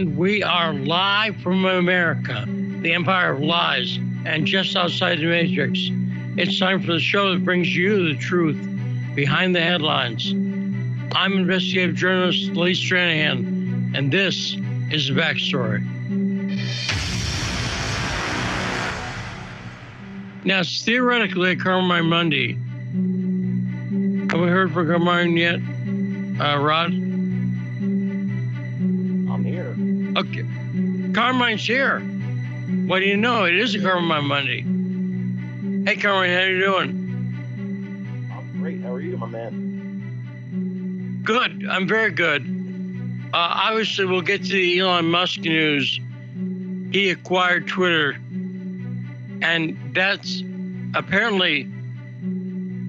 And we are live from America, the empire of lies, and just outside the Matrix. It's time for the show that brings you the truth behind the headlines. I'm investigative journalist Lee Stranahan, and this is the backstory. Now, it's theoretically Carmine Monday. Have we heard from Carmine yet, uh, Rod? Okay. Carmine's here. What do you know? It is a Carmine Monday. Hey, Carmine, how you doing? I'm great. How are you, my man? Good. I'm very good. Uh, obviously, we'll get to the Elon Musk news. He acquired Twitter, and that's apparently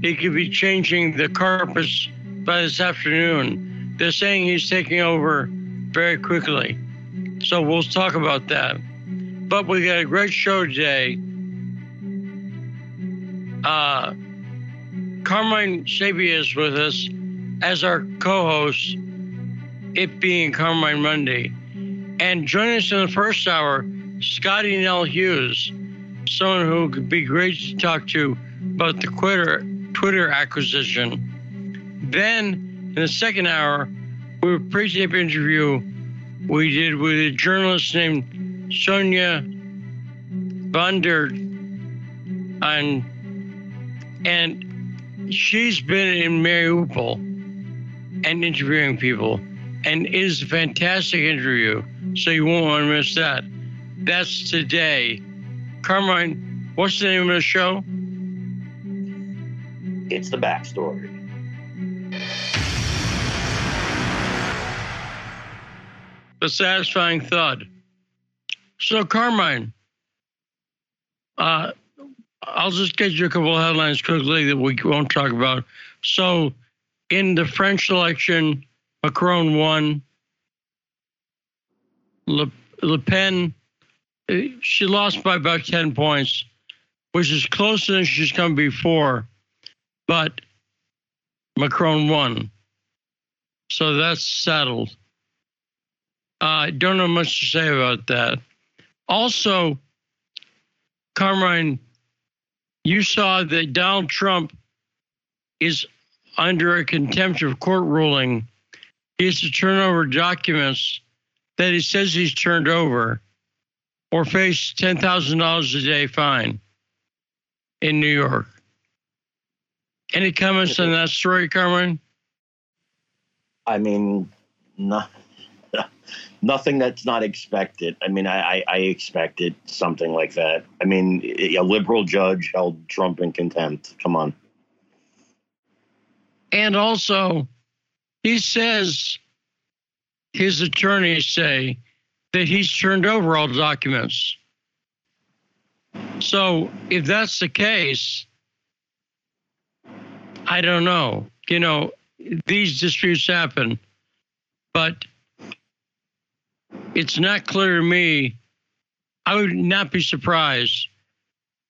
he could be changing the carpets by this afternoon. They're saying he's taking over very quickly. So we'll talk about that. But we got a great show today. Uh, Carmine Sabia is with us as our co host, it being Carmine Monday. And joining us in the first hour, Scottie Nell Hughes, someone who could be great to talk to about the Twitter, Twitter acquisition. Then in the second hour, we have a pre-tape interview we did with a journalist named Sonja Vander, and and she's been in Mariupol and interviewing people, and is a fantastic interview. So you won't want to miss that. That's today. Carmine, what's the name of the show? It's the backstory. The satisfying thud. So, Carmine, uh, I'll just get you a couple of headlines quickly that we won't talk about. So, in the French election, Macron won. Le, Le Pen, uh, she lost by about 10 points, which is closer than she's come before, but Macron won. So that's settled. I uh, don't know much to say about that. Also, Carmine, you saw that Donald Trump is under a contempt of court ruling. He has to turn over documents that he says he's turned over or face $10,000 a day fine in New York. Any comments on that story, Carmine? I mean, no, nothing that's not expected. I mean, I, I, expected something like that. I mean, a liberal judge held Trump in contempt. Come on. And also, he says his attorneys say that he's turned over all the documents. So if that's the case, I don't know. You know, these disputes happen, but it's not clear to me. I would not be surprised.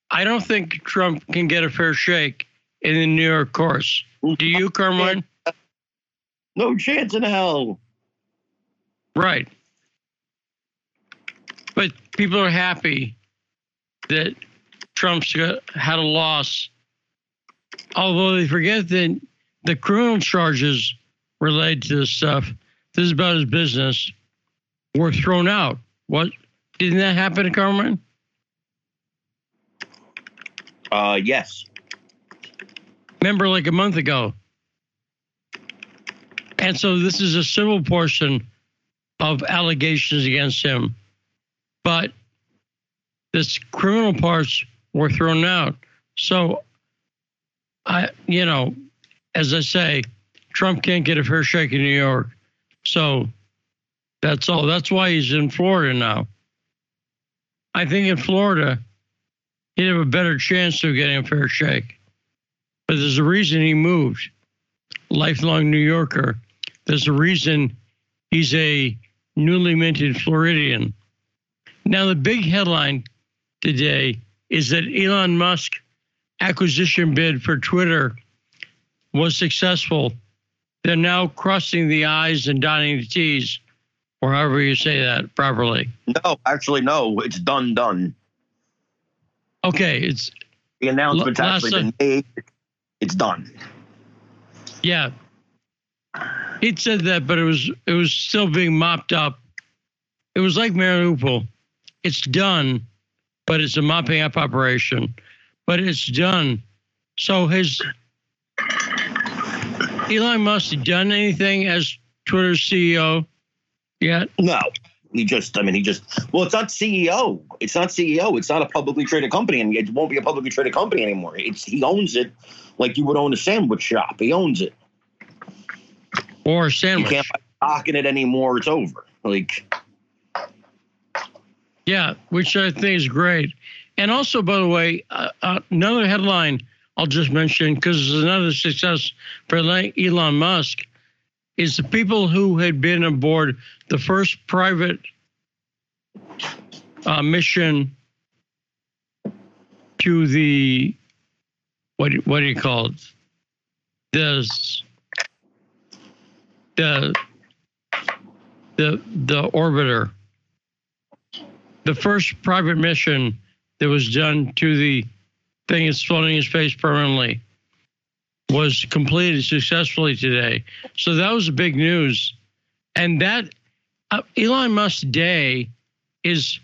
I don't think Trump can get a fair shake in the New York courts. Do you, Carmine? No chance in hell. Right. But people are happy that Trump's had a loss, although they forget that the criminal charges related to this stuff, this is about his business, were thrown out. What didn't that happen to Carmine? Uh, yes. Remember, like a month ago. And so this is a civil portion of allegations against him, but this criminal parts were thrown out. So, I, you know, as I say, Trump can't get a fair shake in New York. So that's all. That's why he's in Florida now. I think in Florida, he'd have a better chance of getting a fair shake. But there's a reason he moved. Lifelong New Yorker. There's a reason he's a newly minted Floridian. Now, the big headline today is that Elon Musk acquisition bid for Twitter was successful. They're now crossing the I's and dotting the T's or however you say that properly. No, actually, no. It's done, done. Okay, it's The announcement's L- actually been made. It's done. yeah. He'd said that, but it was it was still being mopped up. It was like Mariupol. It's done, but it's a mopping up operation. But it's done. So has Elon Musk done anything as Twitter's CEO yet? No, he just. I mean, he just. Well, it's not CEO. It's not CEO. It's not a publicly traded company, and it won't be a publicly traded company anymore. It's he owns it, like you would own a sandwich shop. He owns it. Or a You can't buy stock in it anymore. It's over. Like Yeah, which I think is great. And also, by the way, uh, uh, another headline I'll just mention because it's another success for Elon Musk is the people who had been aboard the first private uh, mission to the what what do you call it? The the the the orbiter the first private mission that was done to the thing that's floating in space permanently was completed successfully today. So that was big news. And that uh, Elon Musk day is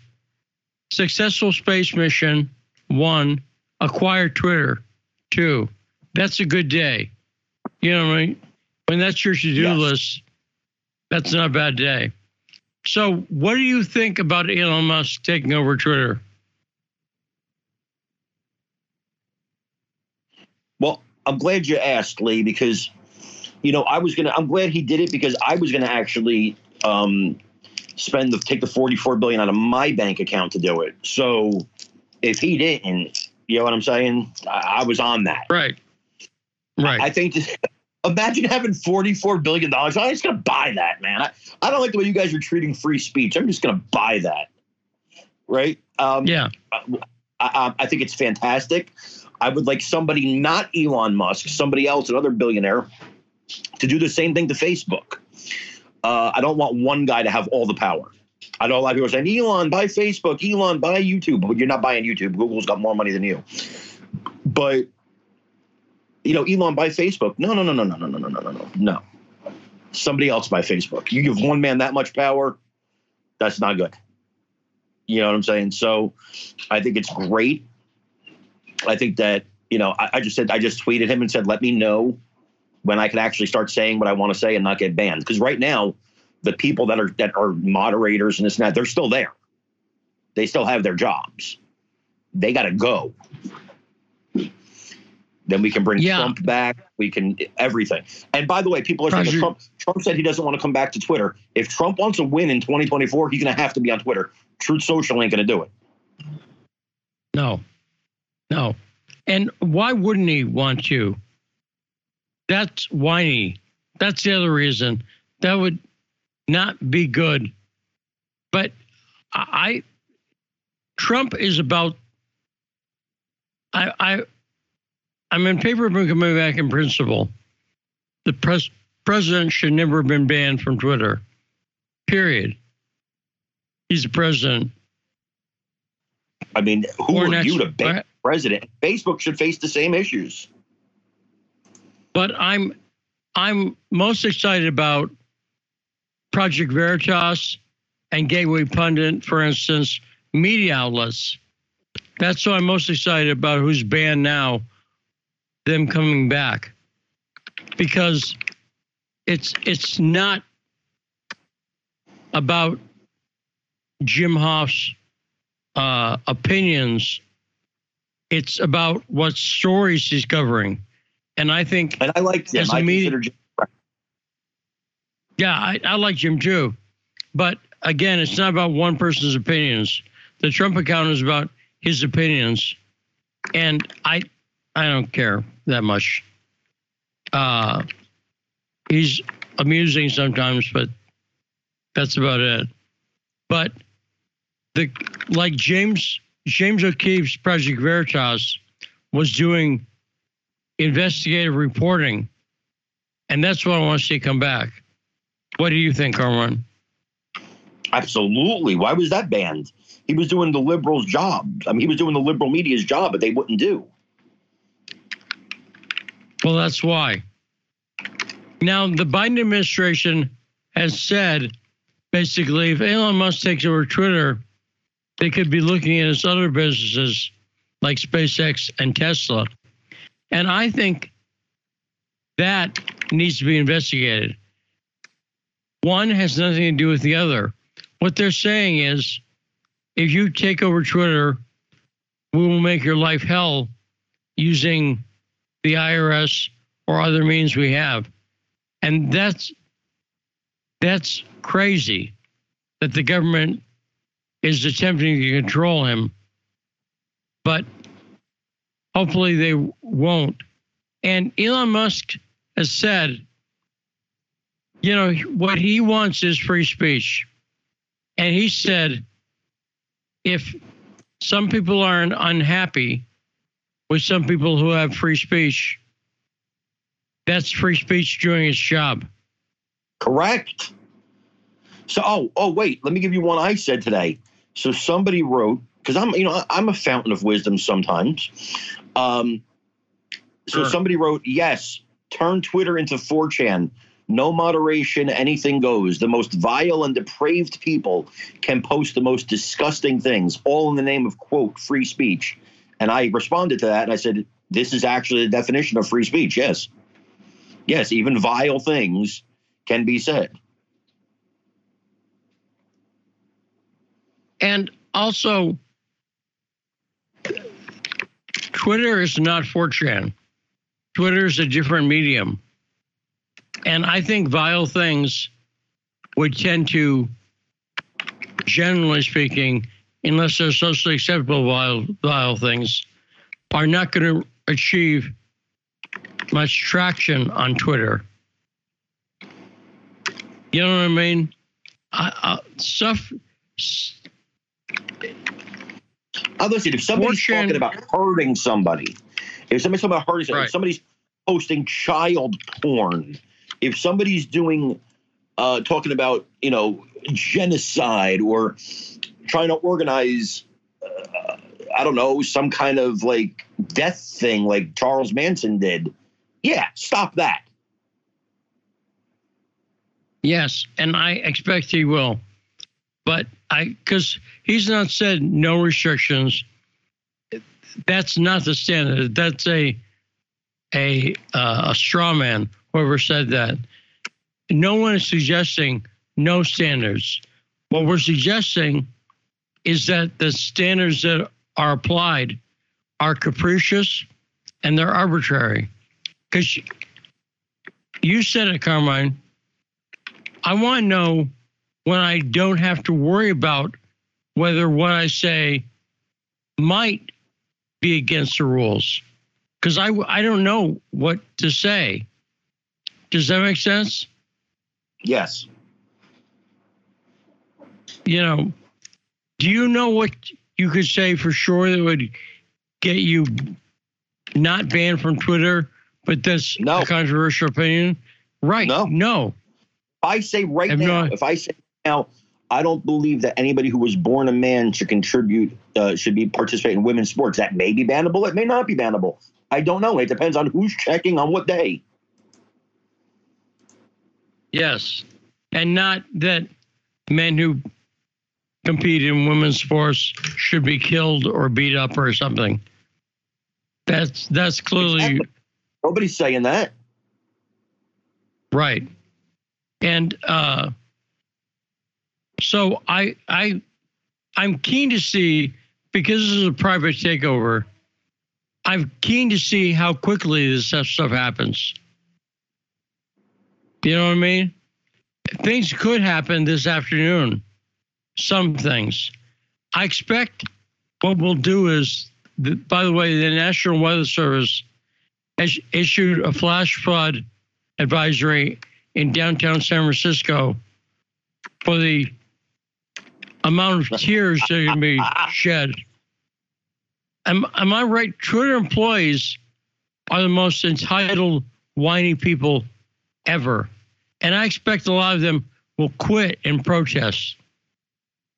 successful space mission, one, acquire Twitter, two. That's a good day. You know what I mean? When that's your to do Yes. list, that's not a bad day. So, what do you think about Elon Musk taking over Twitter? Well, I'm glad you asked, Lee, because you know I was gonna. I'm glad he did it because I was gonna actually um, spend the take the 44 billion out of my bank account to do it. So if he didn't, you know what I'm saying? I, I was on that. Right. Right. I think. Imagine having 44 billion dollars. I'm just gonna buy that, man. I, I don't like the way you guys are treating free speech. I'm just gonna buy that. Right? Um, yeah. I, I, I think it's fantastic. I would like somebody, not Elon Musk, somebody else, another billionaire, to do the same thing to Facebook. Uh, I don't want one guy to have all the power. I know a lot of people are saying, Elon, buy Facebook, Elon, buy YouTube. But you're not buying YouTube. Google's got more money than you. But, you know, Elon, buy Facebook. No, no, no, no, no, no, no, no, no, no, no. Somebody else buy Facebook. You give one man that much power, that's not good. You know what I'm saying? So I think it's great. I think that, you know, I, I just said, I just tweeted him and said, let me know when I can actually start saying what I want to say and not get banned. Because right now, the people that are that are moderators and this and that, they're still there. They still have their jobs. They got to go. Then we can bring Yeah. Trump back. We can everything. And by the way, people are saying that Trump, Trump said he doesn't want to come back to Twitter. If Trump wants to win in 2024, he's going to have to be on Twitter. Truth Social ain't going to do it. No. No. And why wouldn't he want to? That's whiny. That's the other reason. That would not be good. But I Trump is about I I I'm in favor of him coming back in principle. The pres, president should never have been banned from Twitter. Period. He's the president. I mean, who Or are next- you to ban president? Facebook should face the same issues. but I'm I'm most excited about Project Veritas and Gateway Pundit, for instance, media outlets. That's what I'm most excited about. Who's banned now? Them coming back because it's it's not about Jim Hoft's uh, opinions. It's about what stories he's covering. And I think, And I like Jim. I media- consider Jim. yeah, I, I like Jim too. But again, it's not about one person's opinions. The Trump account is about his opinions. And I I don't care that much. Uh he's amusing sometimes, but that's about it. But the like James James O'Keefe's Project Veritas was doing investigative reporting, and that's what I want to see come back. What do you think, Carmen? Absolutely. Why was that banned? He was doing the liberals' job. I mean, he was doing the liberal media's job, but they wouldn't do. Well, that's why. Now, the Biden administration has said basically if Elon Musk takes over Twitter, they could be looking at his other businesses like SpaceX and Tesla. And I think that needs to be investigated. One has nothing to do with the other. What they're saying is if you take over Twitter, we will make your life hell using the IRS or other means we have. And that's that's crazy that the government is attempting to control him. But hopefully they won't. And Elon Musk has said, you know, what he wants is free speech. And he said, if some people aren't unhappy with some people who have free speech, that's free speech doing its job. Correct. So, oh, oh, wait. Let me give you one I said today. So somebody wrote because I'm, you know, I'm a fountain of wisdom sometimes. Um, so sure. somebody wrote, yes, turn Twitter into 4chan. No moderation, anything goes. The most vile and depraved people can post the most disgusting things, all in the name of, quote, free speech. And I responded to that and I said, this is actually the definition of free speech. Yes. Yes, even vile things can be said. And also, Twitter is not 4chan. Twitter is a different medium. And I think vile things would tend to, generally speaking, unless they're socially acceptable vile, vile things, are not going to achieve much traction on Twitter. You know what I mean? I, I, stuff. Listen. If somebody's talking about hurting somebody, if somebody's talking about hurting somebody, right. if somebody's posting child porn, if somebody's doing uh, talking about you know genocide or trying to organize uh, I don't know some kind of like death thing like Charles Manson did, yeah, stop that. Yes, and I expect he will, but I because he's not said no restrictions. That's not the standard. That's a a uh, a straw man whoever said that. No one is suggesting no standards. What we're suggesting is that the standards that are applied are capricious and they're arbitrary. Because you said it, Carmine. I want to know when I don't have to worry about whether what I say might be against the rules. Because I, I don't know what to say. Does that make sense? Yes. You know, do you know what you could say for sure that would get you not banned from Twitter, but that's no. a controversial opinion? Right. No. No. I say right now, if I say now, I don't believe that anybody who was born a man should contribute, uh, should be participating in women's sports. That may be bannable. It may not be bannable. I don't know. It depends on who's checking on what day. Yes. And not that men who compete in women's sports should be killed or beat up or something. That's that's clearly exactly. nobody's saying that. Right. And uh so I I I'm keen to see because this is a private takeover. I'm keen to see how quickly this stuff happens. You know what I mean? Things could happen this afternoon. Some things. I expect what we'll do is, by the way, the National Weather Service has issued a flash flood advisory in downtown San Francisco for the amount of tears that can be shed. Am, am I right? Twitter employees are the most entitled, whiny people ever. And I expect a lot of them will quit and protest.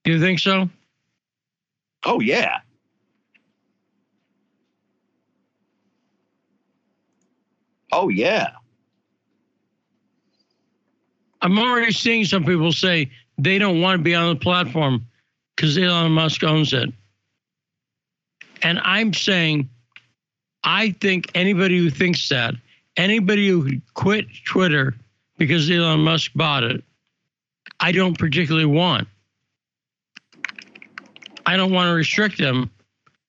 Do you think so? Oh yeah. Oh yeah. I'm already seeing some people say they don't want to be on the platform because Elon Musk owns it. And I'm saying, I think anybody who thinks that, anybody who quit Twitter because Elon Musk bought it, I don't particularly want. I don't want to restrict them,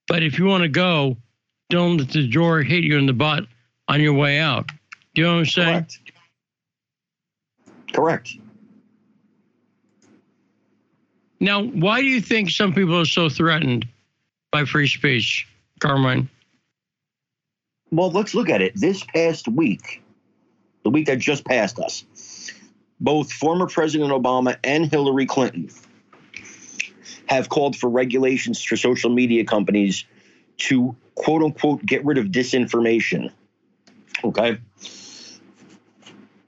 but if you want to go, don't let the door hit you in the butt on your way out. You know what I'm saying? Correct. Correct. Now, why do you think some people are so threatened by free speech, Carmine? Well, let's look at it. This past week, the week that just passed us, both former President Obama and Hillary Clinton have called for regulations for social media companies to quote unquote get rid of disinformation. Okay.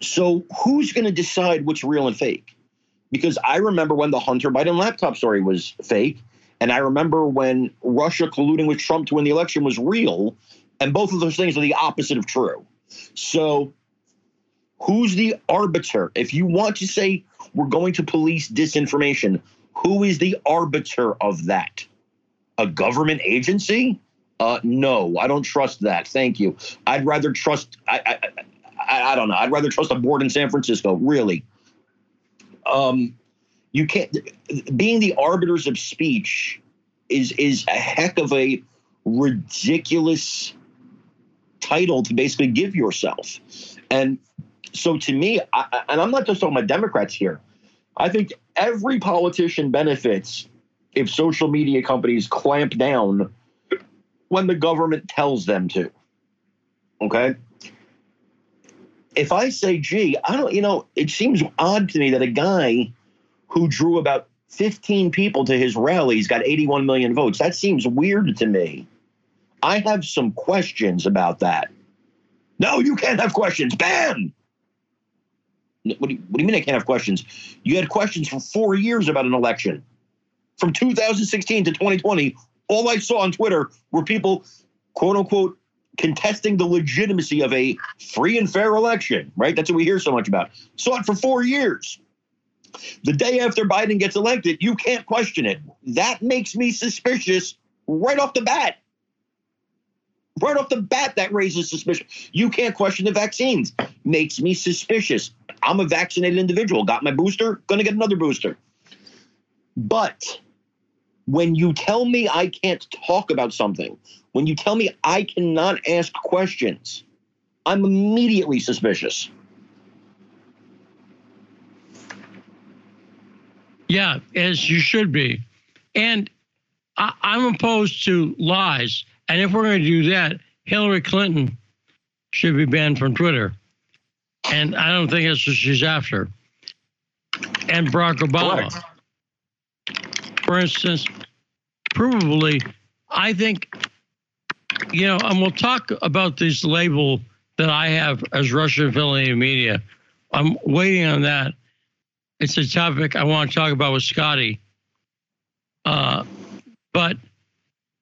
So, who's going to decide what's real and fake? Because I remember when the Hunter Biden laptop story was fake, and I remember when Russia colluding with Trump to win the election was real, and both of those things are the opposite of true. So, who's the arbiter? If you want to say we're going to police disinformation, who is the arbiter of that? A government agency? Uh, no, I don't trust that. Thank you. I'd rather trust. I, I, I, I don't know. I'd rather trust a board in San Francisco. Really. Um, you can't. Being the arbiters of speech is is a heck of a ridiculous title to basically give yourself, and so to me, I, and I'm not just talking about Democrats here. I think every politician benefits if social media companies clamp down when the government tells them to. Okay. If I say, gee, I don't, you know, it seems odd to me that a guy who drew about 15 people to his rallies got 81 million votes. That seems weird to me. I have some questions about that. No, you can't have questions. Bam! What do, you, what do you mean I can't have questions? You had questions for four years about an election. From 2016 to 2020, all I saw on Twitter were people, quote unquote, contesting the legitimacy of a free and fair election, right? That's what we hear so much about. Saw it for four years. The day after Biden gets elected, you can't question it. That makes me suspicious right off the bat. Right off the bat, that raises suspicion. You can't question the vaccines. Makes me suspicious. I'm a vaccinated individual. Got my booster, gonna get another booster. But when you tell me I can't talk about something, when you tell me I cannot ask questions, I'm immediately suspicious. Yeah, as you should be. And I, am opposed to lies. And if we're going to do that, Hillary Clinton should be banned from Twitter. And I don't think that's what she's after. And Barack Obama. Correct. For instance, provably, I think, you know, and we'll talk about this label that I have as Russian affiliated media. I'm waiting on that. It's a topic I want to talk about with Scottie. Uh, but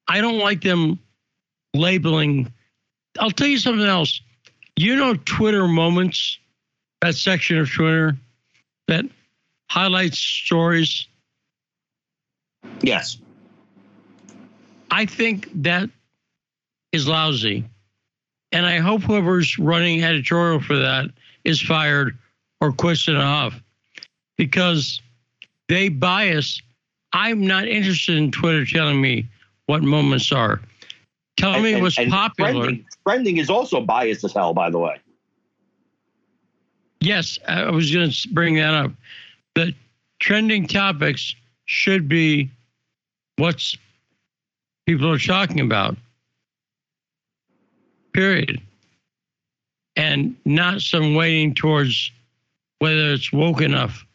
I don't like them labeling. I'll tell you something else. You know, Twitter moments, that section of Twitter that highlights stories. Yes. I think that is lousy. And I hope whoever's running editorial for that is fired or quits it off because they bias. I'm not interested in Twitter telling me what moments are. Tell and, me what's and popular. Trending, trending is also biased as hell, by the way. Yes, I was going to bring that up. The trending topics should be what people are talking about. Period. And not some waiting towards whether it's woke enough.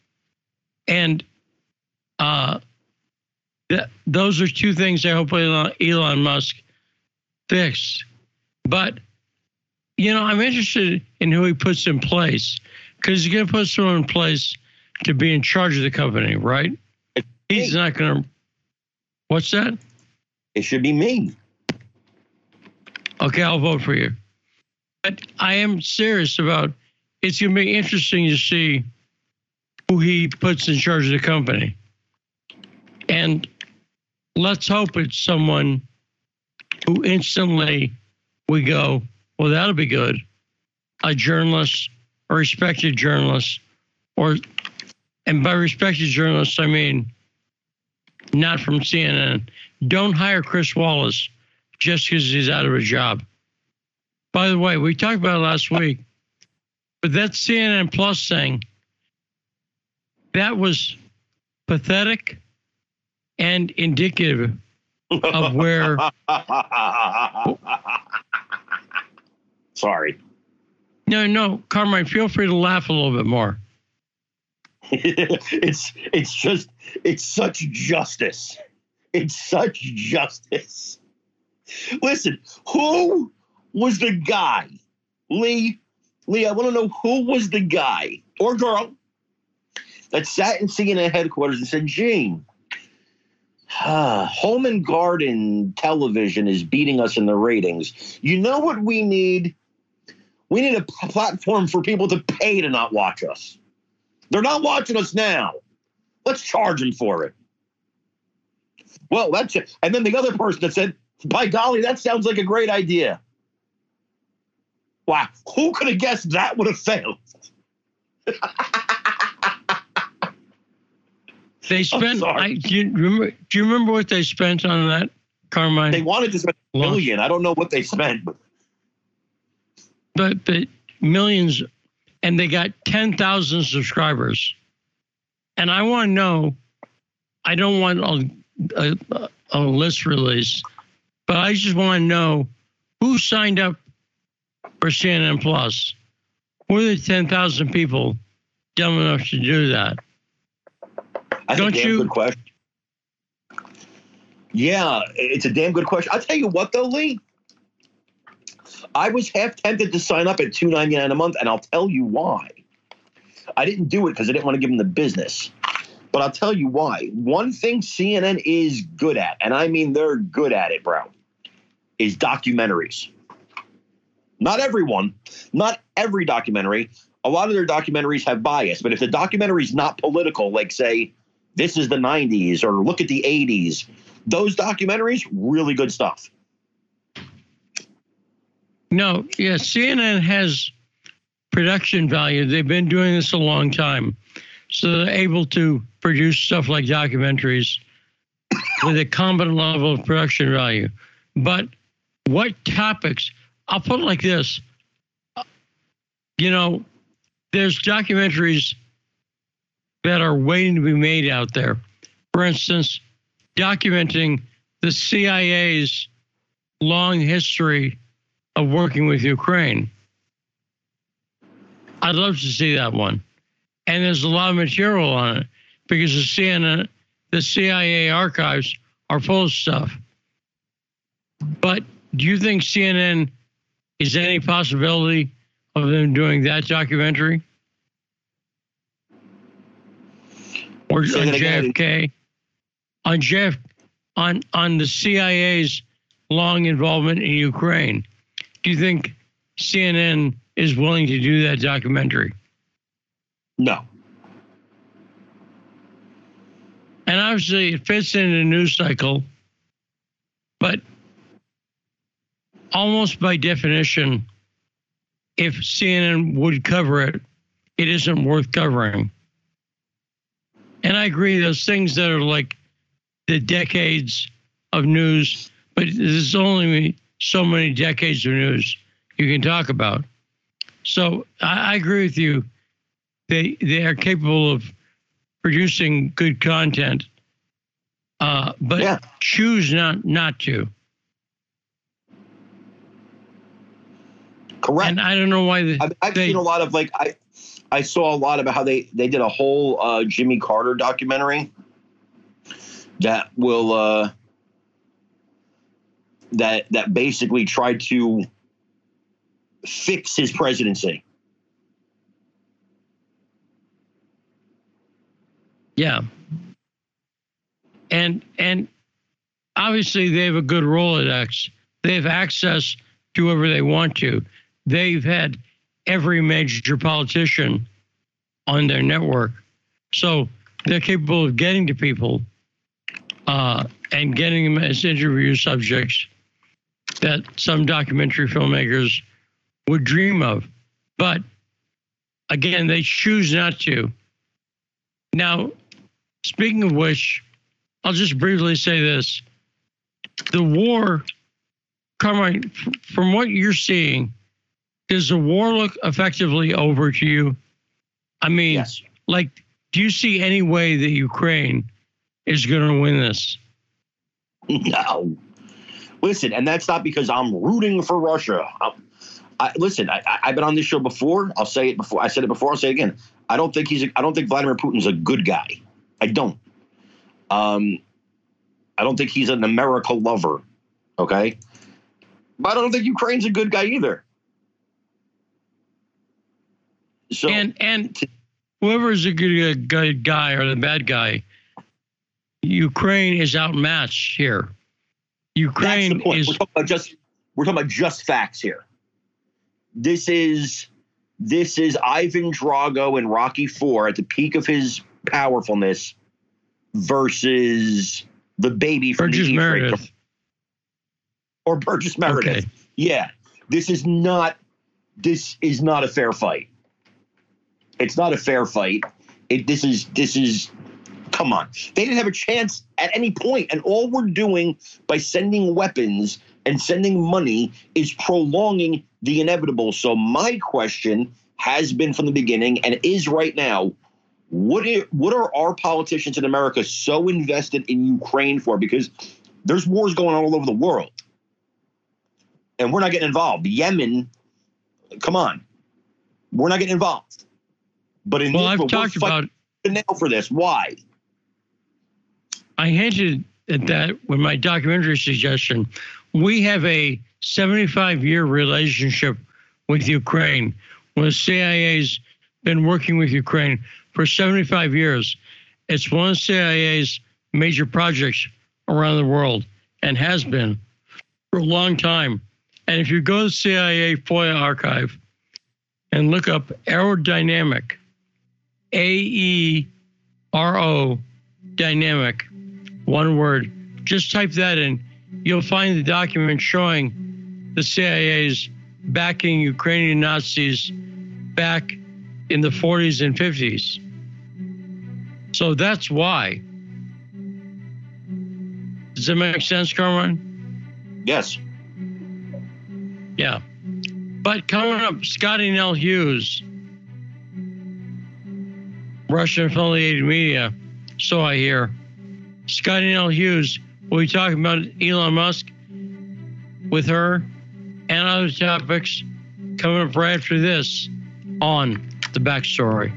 And uh, th- those are two things I hope Elon, Elon Musk fixed. But, you know, I'm interested in who he puts in place because he's going to put someone in place to be in charge of the company, right? He's not going to. What's that? It should be me. Okay, I'll vote for you. But I am serious about it's going to be interesting to see who he puts in charge of the company. And let's hope it's someone who instantly we go, well, that'll be good. A journalist, a respected journalist, or, and by respected journalist, I mean not from CNN. Don't hire Chris Wallace just because he's out of a job. By the way, we talked about it last week, but that CNN Plus thing, that was pathetic and indicative of where. Sorry. No, no, Carmine, feel free to laugh a little bit more. it's it's just it's such justice. It's such justice. Listen, who was the guy? Lee, Lee, I want to know who was the guy or girl that sat in CNN headquarters and said, Gene, uh, home and garden television is beating us in the ratings. You know what we need? We need a platform for people to pay to not watch us. They're not watching us now. Let's charge them for it. Well, that's it. And then the other person that said, by golly, that sounds like a great idea. Wow. Who could have guessed that would have failed? They spent. I, do, you remember, do you remember what they spent on that, Carmine? They wanted to spend a million. I don't know what they spent, but but, but millions, and they got ten thousand subscribers. And I want to know. I don't want a, a, a list release, but I just want to know who signed up for CNN Plus. Were the ten thousand people dumb enough to do that? That's Don't you- good question. Yeah, it's a damn good question. I'll tell you what, though, Lee. I was half tempted to sign up at two ninety nine a month, and I'll tell you why. I didn't do it because I didn't want to give them the business. But I'll tell you why. One thing CNN is good at, and I mean they're good at it, bro, is documentaries. Not everyone, not every documentary. A lot of their documentaries have bias, but if the documentary is not political, like say this is the 90s or look at the 80s those documentaries really good stuff No, yeah, CNN has production value. They've been doing this a long time. So they're able to produce stuff like documentaries with a competent level of production value. But what topics, I'll put it like this. You know, there's documentaries that are waiting to be made out there. For instance, documenting the CIA's long history of working with Ukraine. I'd love to see that one. And there's a lot of material on it because the CNN, the CIA archives are full of stuff. But do you think CNN is any possibility of them doing that documentary? Or Say on. JFK? On JF on on the CIA's long involvement in Ukraine. Do you think CNN is willing to do that documentary? no And obviously, it fits in the news cycle, but almost by definition, if CNN would cover it, it isn't worth covering. And I agree, those things that are like the decades of news, but this is only so many decades of news you can talk about. So I, I agree with you. They they are capable of producing good content, uh, but Yeah. choose not not to. correct And I don't know why they, I've, I've they seen a lot of like i i saw a lot about how they they did a whole uh jimmy carter documentary that will uh that that basically tried to fix his presidency yeah. and and obviously they have a good Rolodex. They have access to whoever they want to. They've had every major politician on their network, so they're capable of getting to people uh, and getting them as interview subjects that some documentary filmmakers would dream of. But again, they choose not to. Now, speaking of which, I'll just briefly say this. The war, Carmine, from what you're seeing, does the war look effectively over to you? I mean, Yes. like, do you see any way that Ukraine is going to win this? No. Listen, and that's not because I'm rooting for Russia. I'm- I, listen, I, I've been on this show before. I'll say it before. I said it before. I'll say it again. I don't think he's. A, I don't think Vladimir Putin's a good guy. I don't. Um, I don't think he's an America lover. Okay, but I don't think Ukraine's a good guy either. So and and whoever is a good, good guy or the bad guy, Ukraine is outmatched here. Ukraine is We're talking about just. We're talking about just facts here. This is this is Ivan Drago in Rocky Four at the peak of his powerfulness versus the baby from Burgess the Meredith. or Burgess Meredith. Okay. Yeah, this is not this is not a fair fight. It's not a fair fight. It this is this is come on. They didn't have a chance at any point. and all we're doing by sending weapons and sending money is prolonging the inevitable. So my question has been from the beginning and is right now. What are, what are our politicians in America so invested in Ukraine for? Because there's wars going on all over the world and we're not getting involved. Yemen, come on, we're not getting involved. But in Well, Israel, I've talked about. the nail for this. Why? I hinted at that with my documentary suggestion. We have a 75 year relationship with Ukraine, the CIA's been working with Ukraine for 75 years. It's one of CIA's major projects around the world and has been for a long time. And if you go to the CIA FOIA archive and look up aerodynamic, A E R O dynamic, one word, just type that in. You'll find the document showing the CIA's backing Ukrainian Nazis back in the 40s and 50s. So that's why. Does that make sense, Carmine? Yes. Yeah. But coming up, Scottie Nell Hughes, Russian affiliated media, so I hear. Scottie Nell Hughes will be talking about Elon Musk with her and other topics coming up right after this on The Backstory.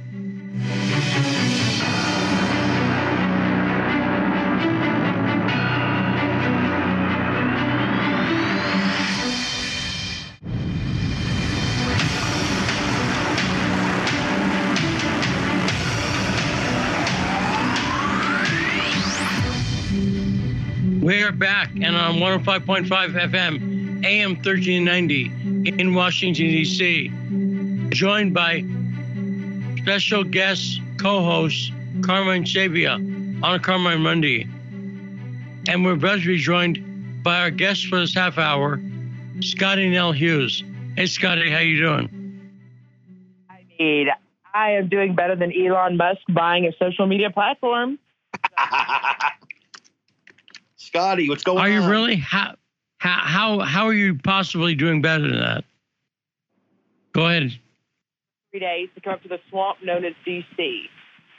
On 105.5 FM, AM 1390 in Washington, D.C., joined by special guest co host Carmine Sabia on Carmine Monday. And we're about to be joined by our guest for this half hour, Scottie Nell Hughes. Hey, Scottie, how you doing? I mean, I am doing better than Elon Musk buying a social media platform. Scottie, what's going on? Are on? you really? How, how, how, how are you possibly doing better than that? Go ahead. Three days to come up to the swamp known as DC.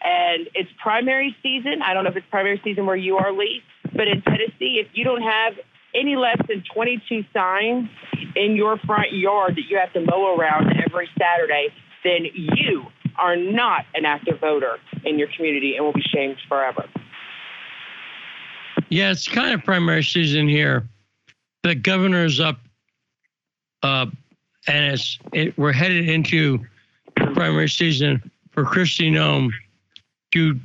And it's primary season. I don't know if it's primary season where you are, Lee, but in Tennessee, if you don't have any less than 22 signs in your front yard that you have to mow around every Saturday, then you are not an active voter in your community and will be shamed forever. Yeah, it's kind of primary season here. The governor's up, uh, and it's it, we're headed into primary season for Kristi Noem to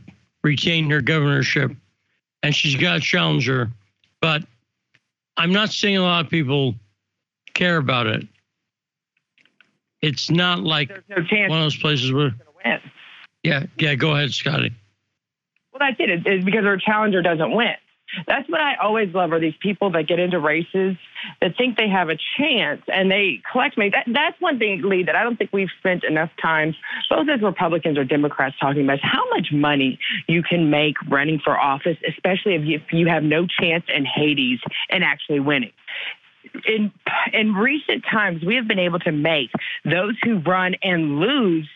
retain her governorship, and she's got a challenger, but I'm not seeing a lot of people care about it. It's not like no one of those places where, she's going to win. yeah, yeah. Go ahead, Scottie. Well, that's it. It's because her challenger doesn't win. That's what I always love are these people that get into races that think they have a chance and they collect money. That, that's one thing, Lee, that I don't think we've spent enough time, both as Republicans or Democrats, talking about how much money you can make running for office, especially if you, if you have no chance in Hades and actually winning in in recent times, we have been able to make those who run and lose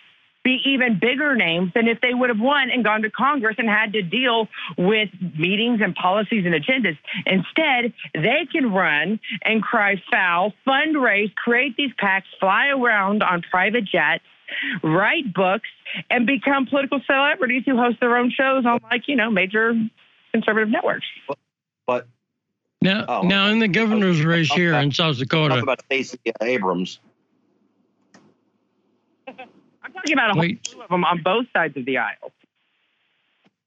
be even bigger names than if they would have won and gone to Congress and had to deal with meetings and policies and agendas. Instead, they can run and cry foul, fundraise, create these PACs, fly around on private jets, write books, and become political celebrities who host their own shows on, like, you know, major conservative networks. But Now, Oh, now in the governor's race here in South talk Dakota, about Stacey Abrams. I'm talking about a whole Wait. slew of them on both sides of the aisle.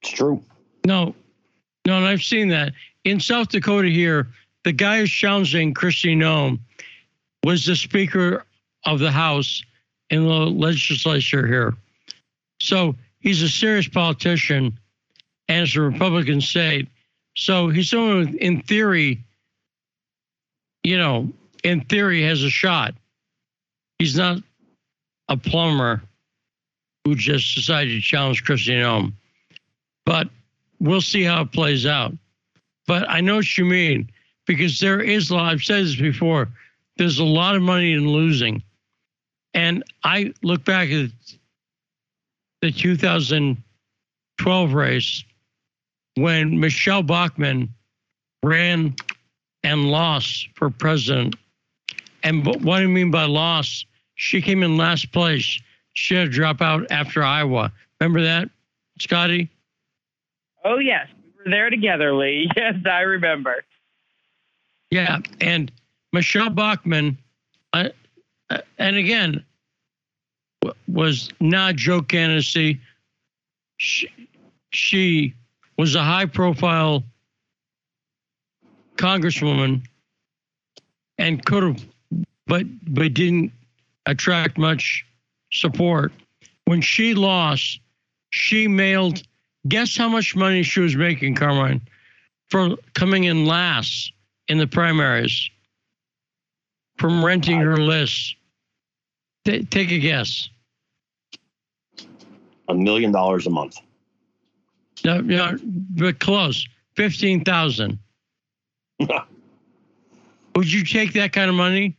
It's true. no, no, and I've seen that in South Dakota here. The guy who's challenging Kristi Noem was the Speaker of the House in the legislature here. So he's a serious politician, and it's a Republican state. So he's someone who, in theory, you know, in theory, has a shot. He's not a plumber who just decided to challenge Kristi Noem. But we'll see how it plays out. But I know what you mean because there is a lot, I've said this before, there's a lot of money in losing. And I look back at the 2012 race when Michele Bachmann ran and lost for president. And what I mean by loss, she came in last place. She had to drop out after Iowa. Remember that, Scottie? Oh, yes. We were there together, Lee. Yes, I remember. Yeah, and Michele Bachmann, uh, uh, and again, w- was not Joe Candace. She, she was a high-profile congresswoman, and could have, but but didn't attract much support. When she lost, she mailed. Guess how much money she was making, Carmine, for coming in last in the primaries from renting her list. Ta- take a guess. A million dollars a month. No, no, but close. Fifteen thousand. Would you take that kind of money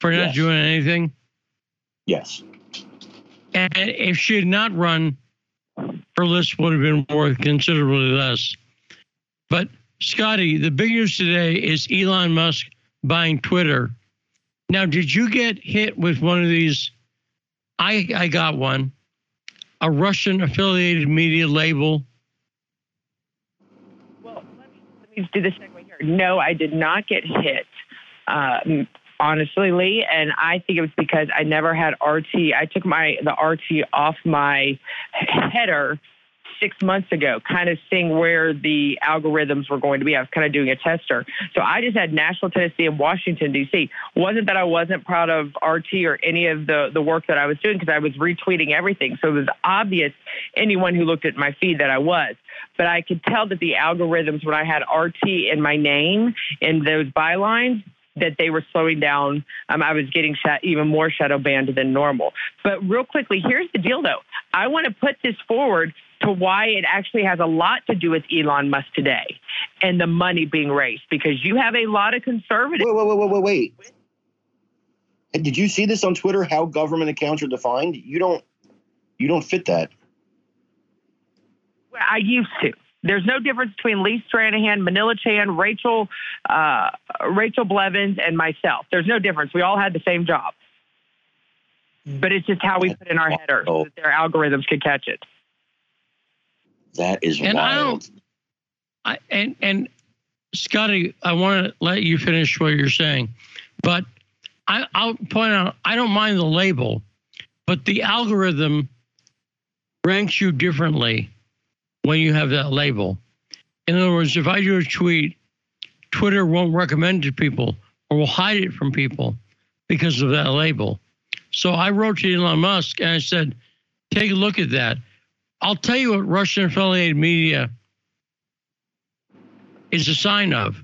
for not Yes. doing anything? yes. And if she had not run, her list would have been worth considerably less. But Scottie, the big news today is Elon Musk buying Twitter. Now, did you get hit with one of these? I I got one, a Russian affiliated media label. Well, let me, let me do this segue here. No, I did not get hit. Um, honestly, Lee, and I think it was because I never had RT. I took my the RT off my header six months ago, kind of seeing where the algorithms were going to be. I was kind of doing a tester. So I just had Nashville, Tennessee, and Washington, D.C. Wasn't that I wasn't proud of RT or any of the, the work that I was doing because I was retweeting everything. So it was obvious, anyone who looked at my feed, that I was. But I could tell that the algorithms, when I had RT in my name in those bylines, that they were slowing down. Um, I was getting sh- even more shadow banned than normal. But real quickly, here's the deal though. I want to put this forward to why it actually has a lot to do with Elon Musk today and the money being raised because you have a lot of conservatives. Wait, wait, wait, wait, wait, wait. Did you see this on Twitter? How government accounts are defined? You don't. You don't fit that. Well, I used to. There's no difference between Lee Stranahan, Manila Chan, Rachel, uh, Rachel Blevins, and myself. There's no difference. We all had the same job. But it's just how we put in our header so that their algorithms could catch it. That is And I wild. don't. I, and and Scottie, I want to let you finish what you're saying, but I, I'll point out I don't mind the label, but the algorithm ranks you differently when you have that label. In other words, if I do a tweet, Twitter won't recommend it to people or will hide it from people because of that label. So I wrote to Elon Musk and I said, take a look at that. I'll tell you what Russian affiliated media is a sign of.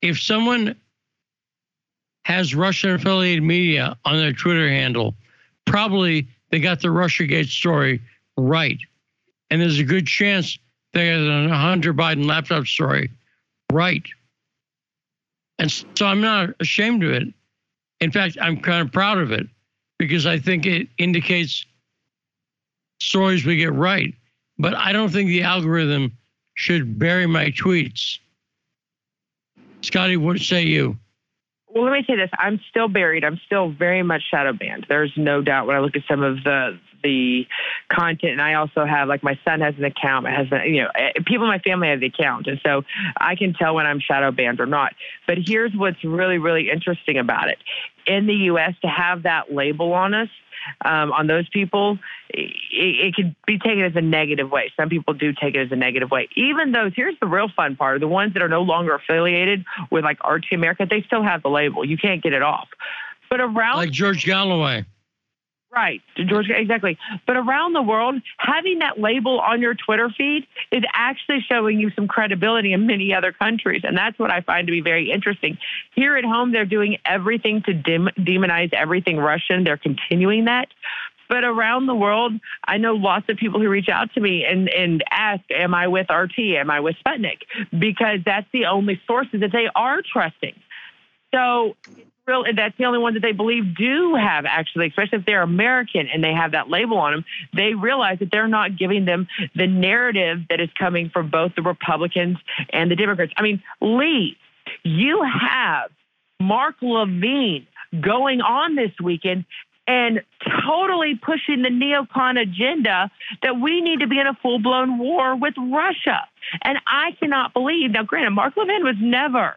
If someone has Russian affiliated media on their Twitter handle, probably they got the Russiagate story right. And there's a good chance they got the Hunter Biden laptop story right. And so I'm not ashamed of it. In fact, I'm kind of proud of it because I think it indicates stories we get right. But I don't think the algorithm should bury my tweets. Scottie, what say you? Well, let me say this. I'm still buried. I'm still very much shadow banned. There's no doubt when I look at some of the the content, and I also have like my son has an account. My husband, you know, eh, people in my family have the account, and so I can tell when I'm shadow banned or not. But here's what's really, really interesting about it: in the U.S., to have that label on us um, on those people, it, it could be taken as a negative way. Some people do take it as a negative way. Even those, here's the real fun part: the ones that are no longer affiliated with like RT America, they still have the label. You can't get it off. But around like George Galloway. Right, George, exactly. But around the world, having that label on your Twitter feed is actually showing you some credibility in many other countries. And that's what I find to be very interesting. Here at home, they're doing everything to dim- demonize everything Russian. They're continuing that. But around the world, I know lots of people who reach out to me and, and ask, Am I with RT? Am I with Sputnik? Because that's the only sources that they are trusting. So real that's the only one that they believe do have actually especially if they're american and they have that label on them they realize that they're not giving them the narrative that is coming from both the republicans and the democrats i mean lee you have Mark Levin going on this weekend and totally pushing the neocon agenda that we need to be in a full blown war with Russia. And I cannot believe, now, granted, Mark Levin was never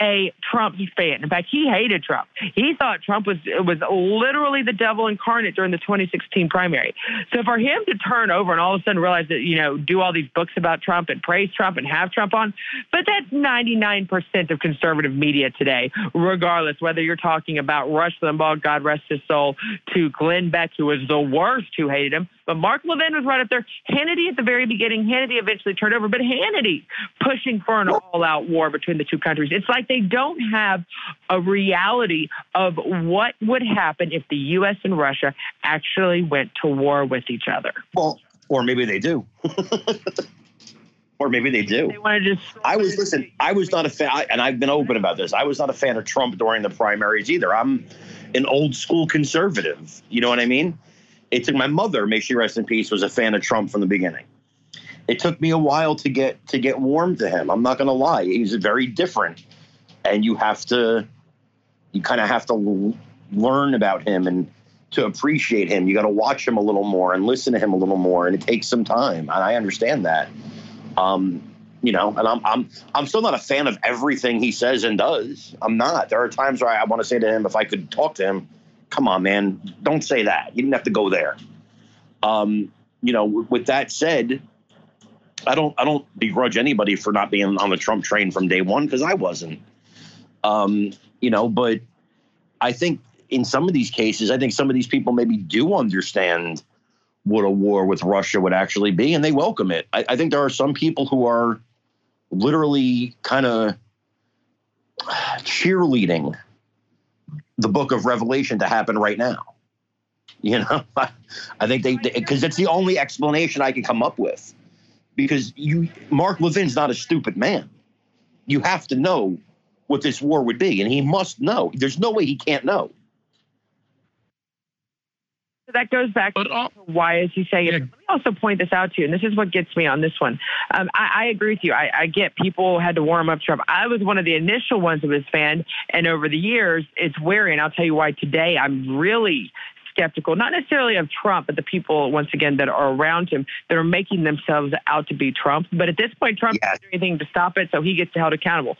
a Trump fan. In fact, he hated Trump. He thought Trump was was literally the devil incarnate during the 2016 primary. So for him to turn over and all of a sudden realize that you know do all these books about Trump and praise Trump and have Trump on, but that's 99% of conservative media today, regardless whether you're talking about Rush Limbaugh, God rest his soul, to Glenn Beck, who was the worst who hated him, but Mark Levin was right up there. Hannity at the very beginning. Hannity eventually turned over, but Hannity pushing for an all-out war between the two countries. It's like they don't have a reality of what would happen if the U.S. and Russia actually went to war with each other. Well, or maybe they do. or maybe they do. They want to just. I was listen. I was not a fan, and I've been open about this. I was not a fan of Trump during the primaries either. I'm an old school conservative. You know what I mean? It took my mother, may she rest in peace, was a fan of Trump from the beginning. It took me a while to get to get warm to him. I'm not going to lie; he's very different, and you have to, you kind of have to learn about him and to appreciate him. You got to watch him a little more and listen to him a little more, and it takes some time. And I understand that. Um, you know, and I'm I'm I'm still not a fan of everything he says and does. I'm not. There are times where I want to say to him, if I could talk to him, come on, man, don't say that. You didn't have to go there. Um, you know, with that said, I don't I don't begrudge anybody for not being on the Trump train from day one because I wasn't. Um, you know, but I think in some of these cases, I think some of these people maybe do understand what a war with Russia would actually be, and they welcome it. I, I think there are some people who are literally kind of cheerleading the book of Revelation to happen right now. You know, I think they because it's the only explanation I can come up with. Because you, Mark Levin's not a stupid man. You have to know what this war would be, and he must know. There's no way he can't know. So that goes back but, uh, to why is he saying it. Let me also point this out to you, and this is what gets me on this one. Um, I, I, agree with you. I, I, get people had to warm up Trump. I was one of the initial ones of his fan, and over the years, it's wearing. I'll tell you why today I'm really skeptical, not necessarily of Trump, but the people, once again, that are around him that are making themselves out to be Trump. But at this point, Trump yes. doing anything to stop it, so he gets held accountable.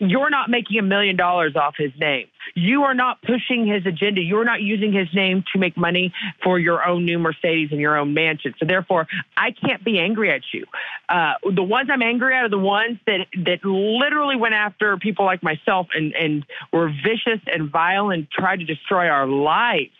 You're not making a million dollars off his name. You are not pushing his agenda. You're not using his name to make money for your own new Mercedes and your own mansion. So therefore, I can't be angry at you. Uh, the ones I'm angry at are the ones that that literally went after people like myself and and were vicious and vile and tried to destroy our lives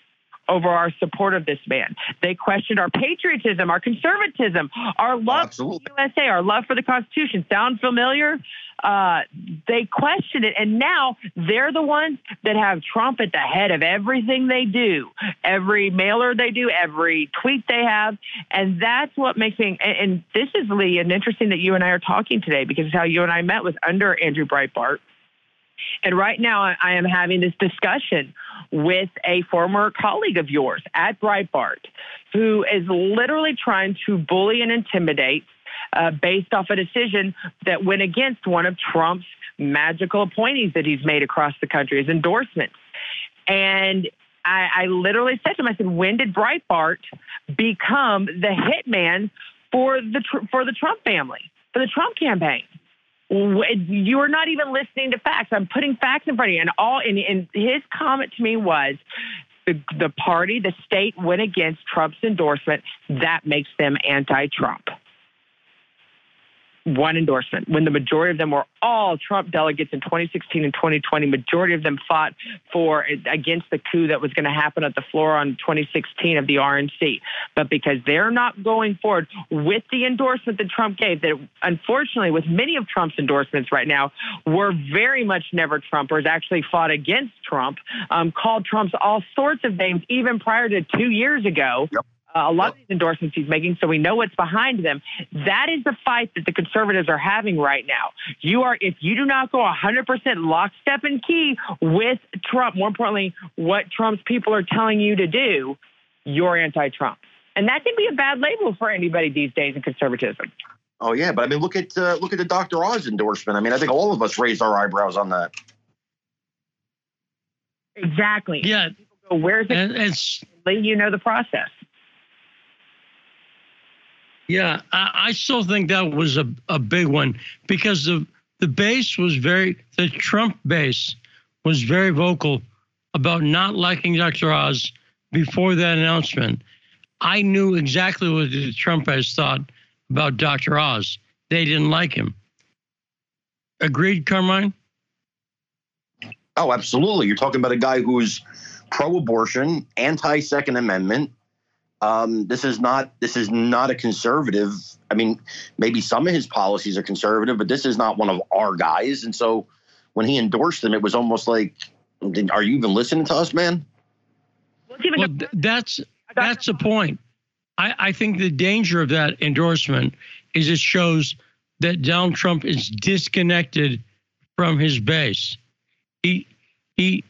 over our support of this man. They questioned our patriotism, our conservatism, our love Absolutely. for the USA, our love for the Constitution. Sound familiar? Uh, they questioned it, and now they're the ones that have Trump at the head of everything they do, every mailer they do, every tweet they have, and that's what makes me. And, and this is Lee, and interesting that you and I are talking today because how you and I met was under Andrew Breitbart. And right now, I am having this discussion with a former colleague of yours at Breitbart who is literally trying to bully and intimidate uh, based off a decision that went against one of Trump's magical appointees that he's made across the country, his endorsements. And I, I literally said to him, I said, when did Breitbart become the hitman for the for the Trump family, for the Trump campaign? You are not even listening to facts. I'm putting facts in front of you. And all and, and his comment to me was the the party, the state went against Trump's endorsement. That makes them anti-Trump one endorsement when the majority of them were all Trump delegates in 2016 and 2020. Majority of them fought for against the coup that was going to happen at the floor on 2016 of the RNC. But because they're not going forward with the endorsement that Trump gave, that unfortunately, with many of Trump's endorsements right now, were very much never Trumpers, actually fought against Trump, um, called Trump's all sorts of names even prior to two years ago. Yep uh, a lot of these endorsements he's making, so we know what's behind them. That is the fight that the conservatives are having right now. You are, if you do not go 100% lockstep and key with Trump, more importantly, what Trump's people are telling you to do, you're anti-Trump, and that can be a bad label for anybody these days in conservatism. Oh yeah, but I mean, look at uh, look at the Dr. Oz endorsement. I mean, I think all of us raised our eyebrows on that. Exactly. Yeah. Go, Where's it? And it's you know the process. Yeah, I, I still think that was a, a big one because the the base was very the Trump base was very vocal about not liking Dr. Oz before that announcement. I knew exactly what the Trump base thought about Dr. Oz. They didn't like him. Agreed, Carmine? Oh, absolutely. You're talking about a guy who's pro abortion, anti Second Amendment, um, this is not this is not a conservative. I mean, maybe some of his policies are conservative, but this is not one of our guys. And so when he endorsed them, it was almost like, "Are you even listening to us, man?" Well, that's that's the point. I, I think the danger of that endorsement is it shows that Donald Trump is disconnected from his base. He he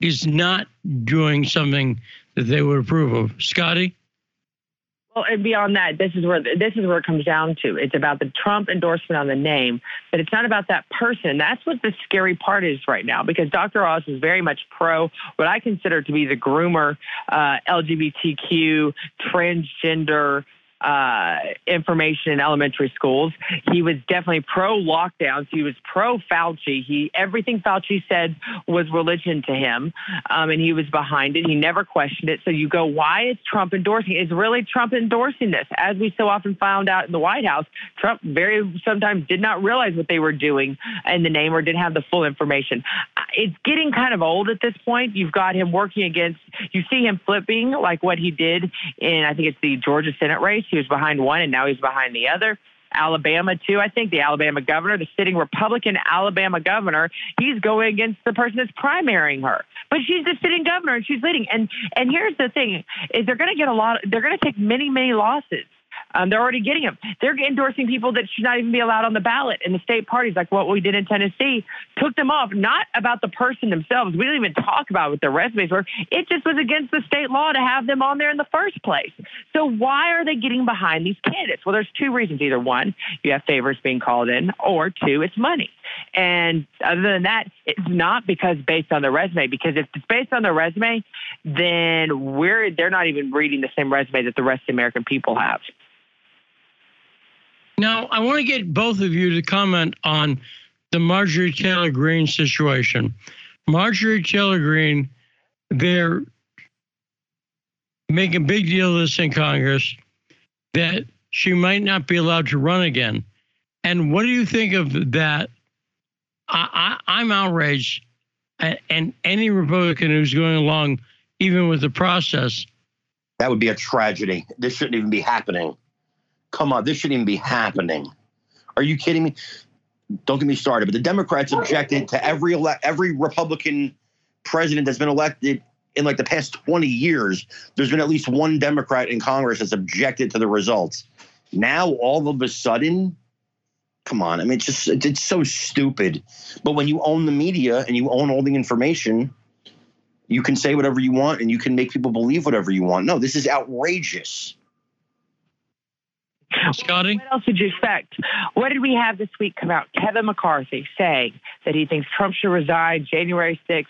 is not doing something that they would approve of. Scottie? Well, and beyond that, this is where this is where it comes down to. It's about the Trump endorsement on the name, but it's not about that person. That's what the scary part is right now, because Dr. Oz is very much pro what I consider to be the groomer, uh, LGBTQ, transgender, uh, information in elementary schools. He was definitely pro lockdowns. He was pro Fauci. He everything Fauci said was religion to him, um, and he was behind it. He never questioned it. So you go, why is Trump endorsing? Is really Trump endorsing this? As we so often found out in the White House, Trump very sometimes did not realize what they were doing in the name or didn't have the full information. It's getting kind of old at this point. You've got him working against. You see him flipping like what he did in I think it's the Georgia Senate race he was behind one and now he's behind the other. Alabama too. I think the Alabama governor, the sitting Republican Alabama governor, he's going against the person that's primarying her. But she's the sitting governor and she's leading. And and here's the thing: is they're going to get a lot. They're going to take many many losses um, they're already getting them. They're endorsing people that should not even be allowed on the ballot in the state parties, like what we did in Tennessee. Took them off, not about the person themselves. We didn't even talk about what their resumes were. It just was against the state law to have them on there in the first place. So why are they getting behind these candidates? Well, there's two reasons. Either one, you have favors being called in, or two, it's money. And other than that, it's not because based on the resume. Because if it's based on the resume, then we're they're not even reading the same resume that the rest of the American people have. Now, I want to get both of you to comment on the Marjorie Taylor Greene situation. Marjorie Taylor Greene, they're making a big deal of this in Congress that she might not be allowed to run again. And what do you think of that? I, am outraged, and any Republican who's going along, even with the process. That would be a tragedy. This shouldn't even be happening. Come on, this shouldn't even be happening. Are you kidding me? Don't get me started. But the Democrats objected to every ele- every Republican president that's been elected in like the past 20 years. There's been at least one Democrat in Congress that's objected to the results. Now all of a sudden, come on. I mean, it's just it's so stupid. But when you own the media and you own all the information, you can say whatever you want and you can make people believe whatever you want. No, this is outrageous. Scottie? What else did you expect? What did we have this week come out? Kevin McCarthy saying that he thinks Trump should resign January 6th.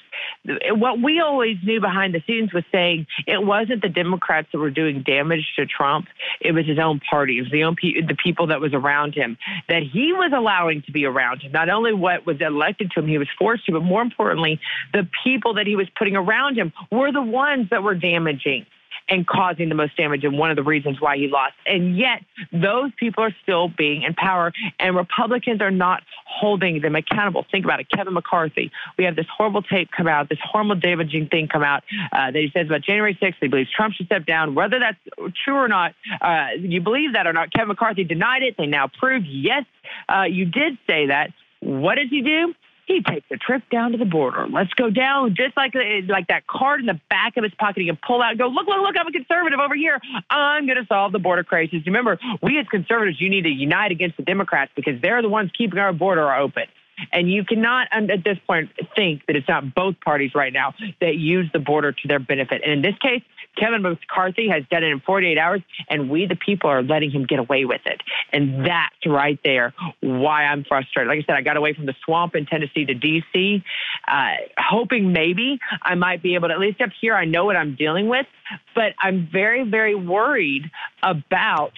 What we always knew behind the scenes was saying it wasn't the Democrats that were doing damage to Trump. It was his own party. It was the, own pe- the people that was around him that he was allowing to be around him. Not only what was elected to him, he was forced to, but more importantly, the people that he was putting around him were the ones that were damaging and causing the most damage and one of the reasons why he lost. And yet those people are still being in power and Republicans are not holding them accountable. Think about it. Kevin McCarthy. We have this horrible tape come out, this horrible damaging thing come out uh, that he says about January 6th. He believes Trump should step down. Whether that's true or not, uh, you believe that or not, Kevin McCarthy denied it. They now prove, yes, uh, you did say that. What does he do? He takes a trip down to the border. Let's go down, just like like that card in the back of his pocket. He can pull out and go, look, look, look, I'm a conservative over here. I'm going to solve the border crisis. Remember, we as conservatives, you need to unite against the Democrats because they're the ones keeping our border open. And you cannot, at this point, think that it's not both parties right now that use the border to their benefit. And in this case, Kevin McCarthy has done it in 48 hours, and we, the people, are letting him get away with it. And that's right there why I'm frustrated. Like I said, I got away from the swamp in Tennessee to D.C., uh, hoping maybe I might be able to, at least up here, I know what I'm dealing with, but I'm very, very worried about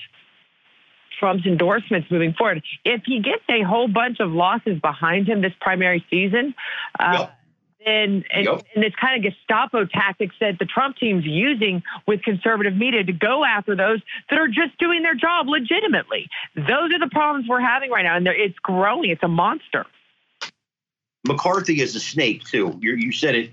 Trump's endorsements moving forward. If he gets a whole bunch of losses behind him this primary season, uh, yep. then and, yep. and it's kind of Gestapo tactics that the Trump team's using with conservative media to go after those that are just doing their job legitimately. Those are the problems we're having right now, and it's growing. It's a monster. McCarthy is a snake too. you you said it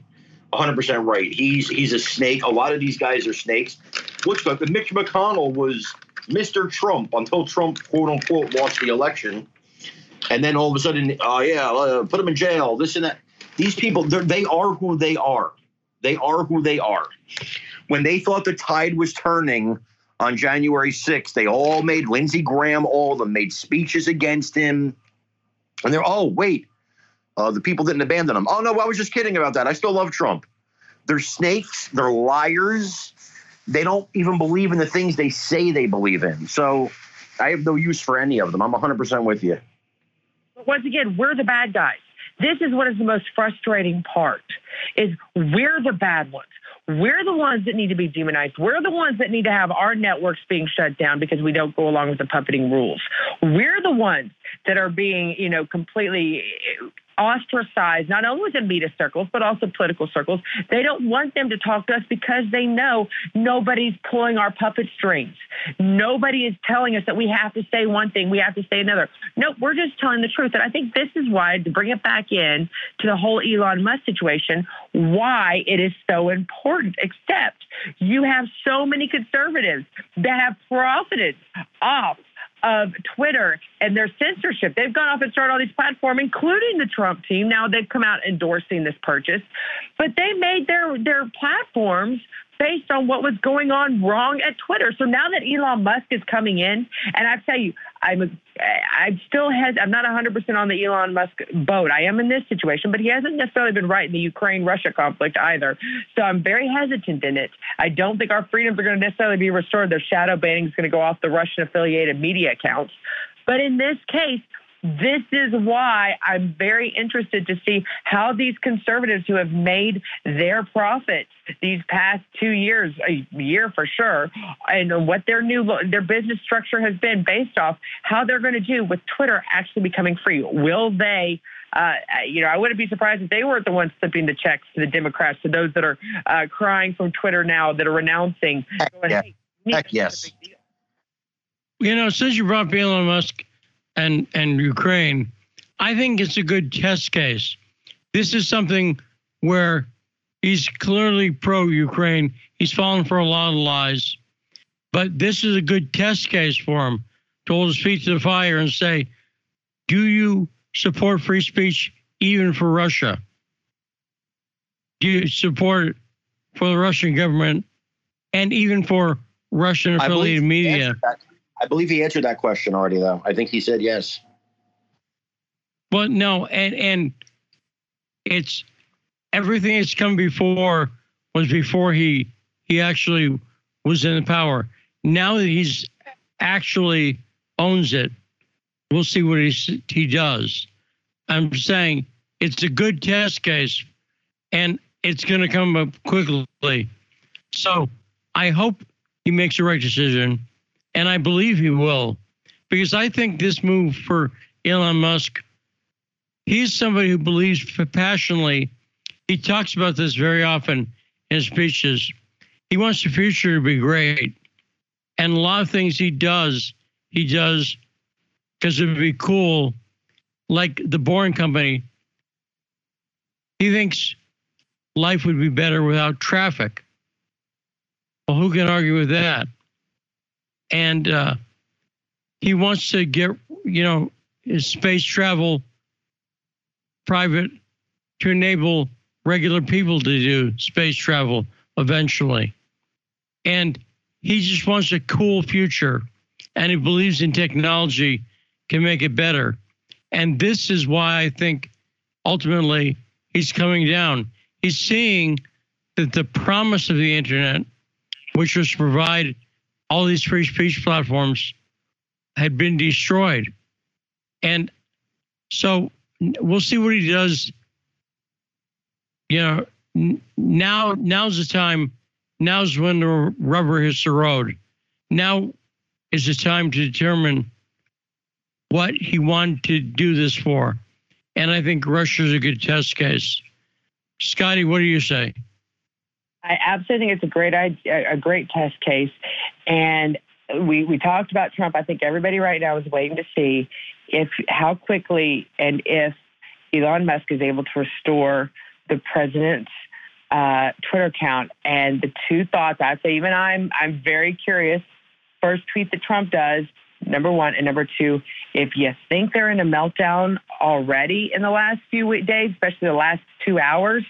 100% right. He's he's a snake. A lot of these guys are snakes. Look, Mitch McConnell was Mr. Trump until Trump, quote unquote, lost the election. And then all of a sudden, oh, yeah, uh, put him in jail, this and that. These people, they are who they are. They are who they are. When they thought the tide was turning on January 6th, they all made Lindsey Graham, all of them made speeches against him. And they're, oh, wait, uh, the people didn't abandon him. Oh, no, I was just kidding about that. I still love Trump. They're snakes, they're liars, they don't even believe in the things they say they believe in. So I have no use for any of them. I'm 100% with you. Once again, we're the bad guys. This is what is the most frustrating part is we're the bad ones. We're the ones that need to be demonized. We're the ones that need to have our networks being shut down because we don't go along with the puppeting rules. We're the ones that are being, you know, completely ostracized, not only within media circles, but also political circles. They don't want them to talk to us because they know nobody's pulling our puppet strings. Nobody is telling us that we have to say one thing, we have to say another. No, we're just telling the truth. And I think this is why, to bring it back in to the whole Elon Musk situation, why it is so important, except you have so many conservatives that have profited off of Twitter and their censorship. They've gone off and started all these platforms, including the Trump team. Now they've come out endorsing this purchase, but they made their their platforms based on what was going on wrong at Twitter. So now that Elon Musk is coming in, and I tell you, I'm I still has I'm not 100 percent on the Elon Musk boat. I am in this situation, but he hasn't necessarily been right in the Ukraine Russia conflict either. So I'm very hesitant in it. I don't think our freedoms are going to necessarily be restored. Their shadow banning is going to go off the Russian affiliated media accounts. But in this case, this is why I'm very interested to see how these conservatives who have made their profits these past two years, a year for sure, and what their new their business structure has been based off, how they're going to do with Twitter actually becoming free. Will they? Uh, you know, I wouldn't be surprised if they weren't the ones slipping the checks to the Democrats, to those that are uh, crying from Twitter now, that are renouncing. Heck, going, yeah. hey, Heck yes. You know, since you brought up Elon Musk and and Ukraine, I think it's a good test case. This is something where he's clearly pro-Ukraine. He's fallen for a lot of lies, but this is a good test case for him to hold his feet to the fire and say, "Do you support free speech even for Russia? Do you support for the Russian government and even for Russian affiliated media?" I believe he answered that question already, though. I think he said yes. Well, no, and and it's everything that's come before was before he he actually was in power. Now that he's actually owns it, we'll see what he he does. I'm saying it's a good test case, and it's going to come up quickly. So I hope he makes the right decision and I believe he will, because I think this move for Elon Musk, he's somebody who believes passionately. He talks about this very often in speeches. He wants the future to be great. And a lot of things he does, he does because it would be cool, like the Boring Company. He thinks life would be better without traffic. Well, who can argue with that? And uh, he wants to get you know his space travel private to enable regular people to do space travel eventually. And he just wants a cool future and he believes in technology can make it better. And this is why i think ultimately he's coming down. He's seeing that the promise of the internet which was to provide all these free speech platforms had been destroyed. And so we'll see what he does. You know, now now's the time. Now's when the rubber hits the road. Now is the time to determine what he wanted to do this for. And I think Russia's a good test case. Scottie, what do you say? I absolutely think it's a great a great test case, and we we talked about Trump. I think everybody right now is waiting to see if how quickly and if Elon Musk is able to restore the president's uh, Twitter account. And the two thoughts I say, even I'm I'm very curious. First tweet that Trump does, number one, and number two, if you think they're in a meltdown already in the last few days, especially the last two hours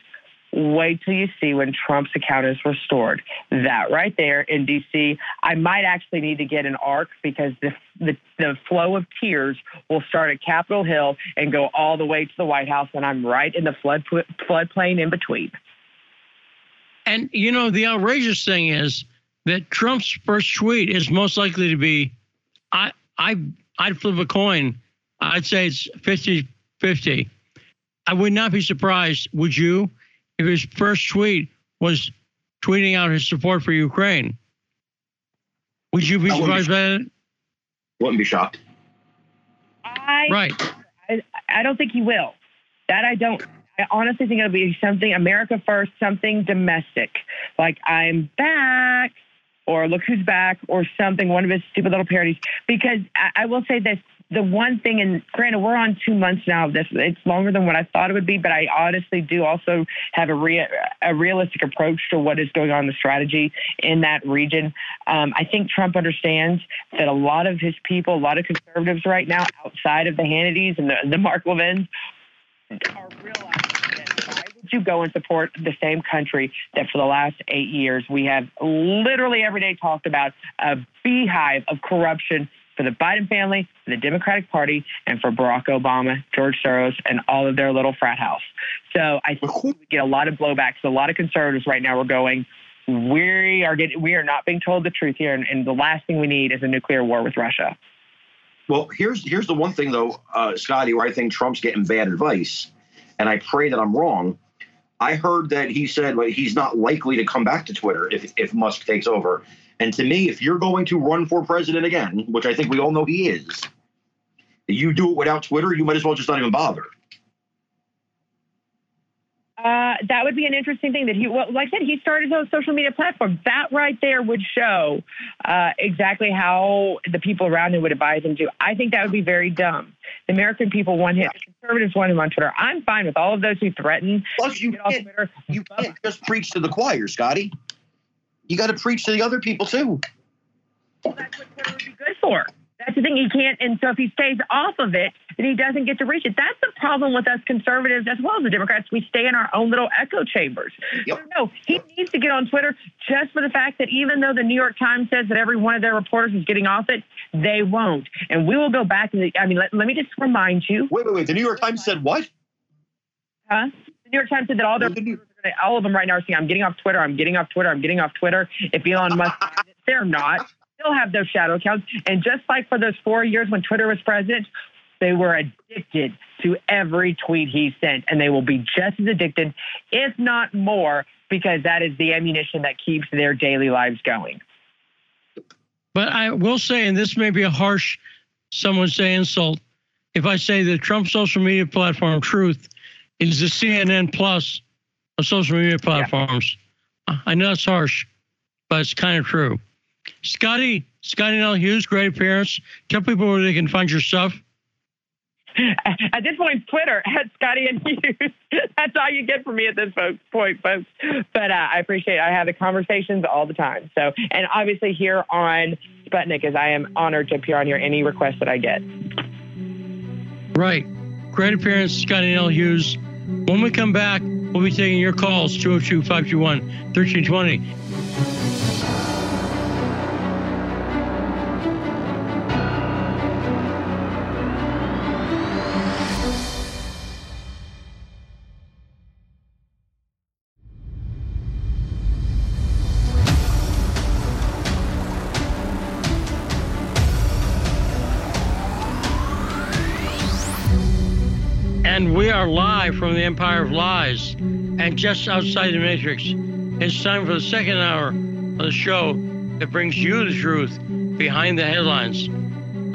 Wait till you see when Trump's account is restored. That right there in DC, I might actually need to get an ark because the, the, the flow of tears will start at Capitol Hill and go all the way to the White House, and I'm right in the flood floodplain in between. And you know the outrageous thing is that Trump's first tweet is most likely to be, I I I'd flip a coin. I'd say it's 50-50. I would not be surprised. Would you? If his first tweet was tweeting out his support for Ukraine. Would you be surprised by that? Wouldn't be shocked. I, right. I, I don't think he will. That I don't. I honestly think it'll be something America first, something domestic, like I'm back, or look who's back, or something. One of his stupid little parodies. Because I, I will say this: the one thing, and granted, we're on two months now of this. It's longer than what I thought it would be, but I honestly do also have a, rea- a realistic approach to what is going on in the strategy in that region. Um, I think Trump understands that a lot of his people, a lot of conservatives right now, outside of the Hannitys and the, the Mark Levins, are realizing why would you go and support the same country that for the last eight years we have literally every day talked about a beehive of corruption for the Biden family, for the Democratic Party, and for Barack Obama, George Soros, and all of their little frat house. So I think we get a lot of blowbacks. A lot of conservatives right now are going, we are getting, we are not being told the truth here, and, and the last thing we need is a nuclear war with Russia. Well, here's here's the one thing though, uh, Scottie, where I think Trump's getting bad advice, and I pray that I'm wrong. I heard that he said like, he's not likely to come back to Twitter if if Musk takes over. And to me, if you're going to run for president again, which I think we all know he is, you do it without Twitter, you might as well just not even bother. Uh, that would be an interesting thing that he, well, like I said, he started those social media platforms. That right there would show uh, exactly how the people around him would advise him to. I think that would be very dumb. The American people want him, the conservatives want him on Twitter. I'm fine with all of those who threaten. Plus, you can't, Twitter. you can't just preach to the choir, Scottie. You got to preach to the other people too. Well, that's what Twitter would be good for. That's the thing. He can't, and so if he stays off of it, then he doesn't get to reach it. That's the problem with us conservatives as well as the Democrats. We stay in our own little echo chambers. Yep. No, he needs to get on Twitter just for the fact that even though the New York Times says that every one of their reporters is getting off it, they won't. And we will go back and I mean, let, let me just remind you. Wait, wait, wait. The New York Times said what? Huh? The New York Times said that all their all of them right now are saying, "I'm getting off Twitter. I'm getting off Twitter. I'm getting off Twitter." If Elon Musk, they're not still have those shadow accounts. And just like for those four years when Twitter was president, they were addicted to every tweet he sent, and they will be just as addicted, if not more, because that is the ammunition that keeps their daily lives going. But I will say, and this may be a harsh, someone say insult, if I say that Trump's social media platform, Truth, is the CNN plus of social media platforms. Yeah. I know it's harsh, but it's kind of true. Scottie, Scottie Nell Hughes, great appearance. Tell people where they can find your stuff. At this point, Twitter at Scottie and Hughes. That's all you get from me at this point, folks. But uh, I appreciate it. I have the conversations all the time. So, and obviously here on Sputnik, as I am honored to appear on here any request that I get. Right. Great appearance, Scottie Nell Hughes. When we come back, we'll be taking your calls 202 521 1320. From the Empire of Lies and just outside the Matrix. It's time for the second hour of the show that brings you the truth behind the headlines.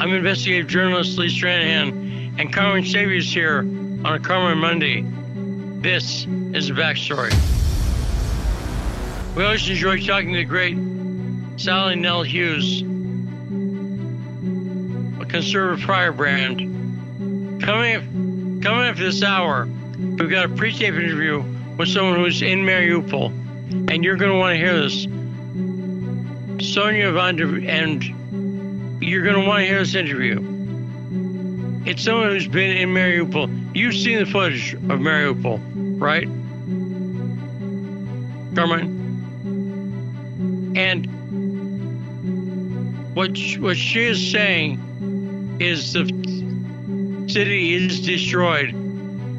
I'm investigative journalist Lee Stranahan, and Carmine Sabia is here on a Carmine Monday. This is the backstory. We always enjoy talking to the great Sally Nell Hughes, a conservative prior brand. Coming Coming up this hour, we've got a pre-tape interview with someone who's in Mariupol, and you're going to want to hear this. Sonja von der, and you're going to want to hear this interview. It's someone who's been in Mariupol. You've seen the footage of Mariupol, right? Carmine? And what what she is saying is the city is destroyed.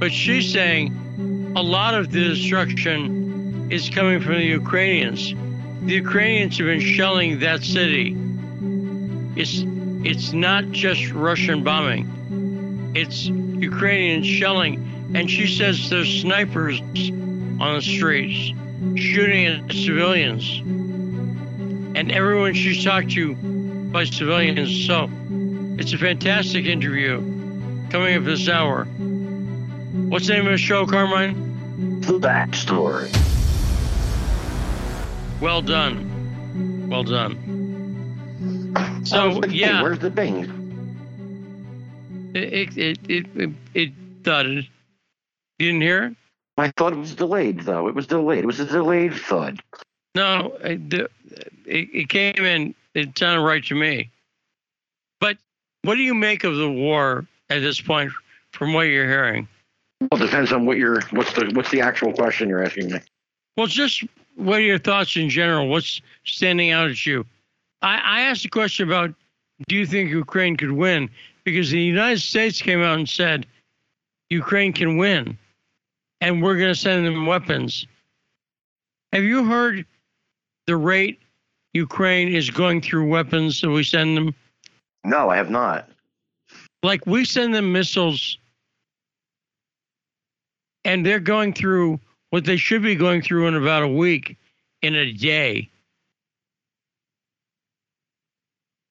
But she's saying a lot of the destruction is coming from the Ukrainians. The Ukrainians have been shelling that city. It's it's not just Russian bombing. It's Ukrainian shelling. And she says there's snipers on the streets shooting at civilians. And everyone she's talked to by civilians. So it's a fantastic interview coming up this hour. What's the name of the show, Carmine? The Backstory. Well done. Well done. So, yeah. Where's the bing? It, it, it, it, it thudded. You didn't hear it? I thought was delayed, though. It was delayed. It was a delayed thud. No, it, it came in. It sounded right to me. But what do you make of the war at this point from what you're hearing? Well, it depends on what you're. What's the what's the actual question you're asking me? Well, just what are your thoughts in general? What's standing out at you? I, I asked a question about do you think Ukraine could win? Because the United States came out and said Ukraine can win, and we're going to send them weapons. Have you heard the rate Ukraine is going through weapons that we send them? No, I have not. Like we send them missiles and they're going through what they should be going through in about a week in a day.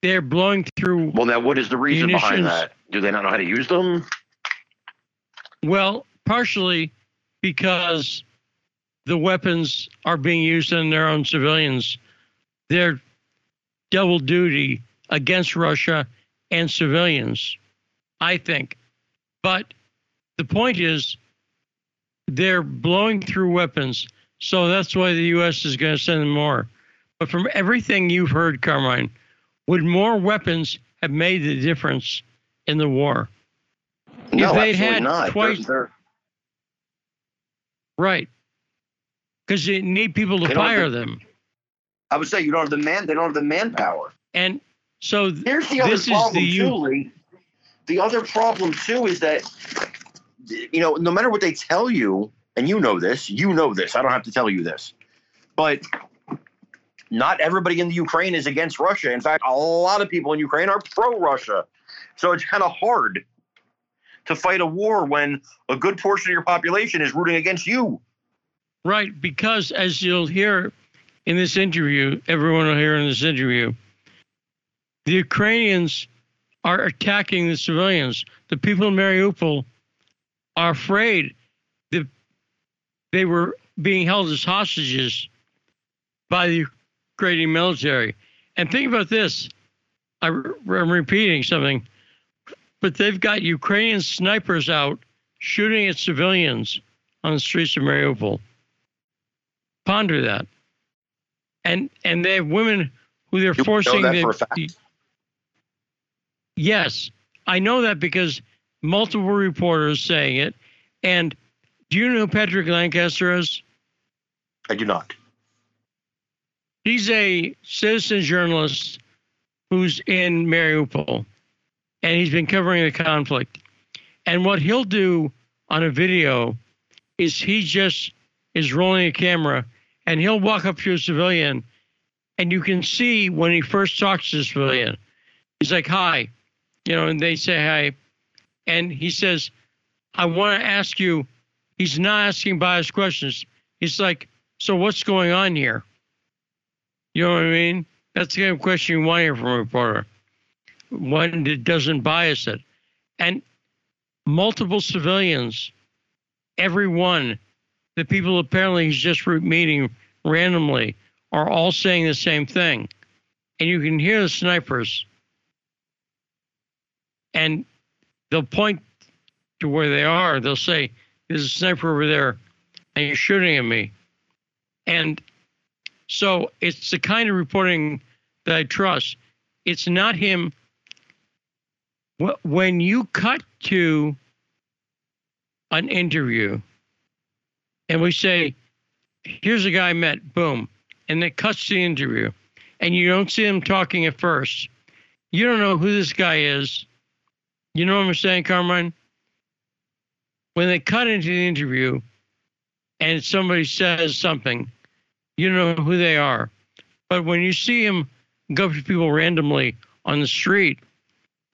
They're blowing through. Well, now what is the reason behind that? Do they not know how to use them? Well, partially because the weapons are being used on their own civilians. They're double duty against Russia and civilians, I think. But the point is, they're blowing through weapons. So that's why the U.S. is going to send them more. But from everything you've heard, Carmine, would more weapons have made the difference in the war? no, they'd had not. twice- They're- Right. Because you need people to fire have them. I would say you don't have the man. They don't have the manpower. And so th- Here's the other This is problem the U- too, Lee. The other problem too is that you know, no matter what they tell you, and you know this, you know this. I don't have to tell you this, but not everybody in the Ukraine is against Russia. In fact, a lot of people in Ukraine are pro-Russia. So it's kind of hard to fight a war when a good portion of your population is rooting against you. right, because as you'll hear in this interview, everyone will hear in this interview, the Ukrainians are attacking the civilians. The people in Mariupol are afraid that they were being held as hostages by the Ukrainian military. And think about this. I, am repeating something, but they've got Ukrainian snipers out shooting at civilians on the streets of Mariupol. Ponder that. And and they have women who they're You know forcing that the- for a fact? Yes, I know that because multiple reporters saying it. And do you know who Patrick Lancaster is? I do not. He's a citizen journalist who's in Mariupol, and he's been covering the conflict. And what he'll do on a video is he just is rolling a camera, and he'll walk up to a civilian, and you can see when he first talks to the civilian, he's like, "Hi," you know, and they say hi, and he says, "I want to ask you." He's not asking biased questions. He's like, "So what's going on here?" You know what I mean? That's the kind of question you want to hear from a reporter. One that doesn't bias it. And multiple civilians, every one, the people apparently he's just meeting randomly, are all saying the same thing. And you can hear the snipers. And they'll point to where they are. They'll say, There's a sniper over there, and you're shooting at me. And so it's the kind of reporting that I trust. It's not him. When you cut to an interview and we say, here's a guy I met, boom, and it cuts the interview, and you don't see him talking at first, you don't know who this guy is. You know what I'm saying, Carmine? When they cut into the interview and somebody says something, you know who they are. But when you see him go to people randomly on the street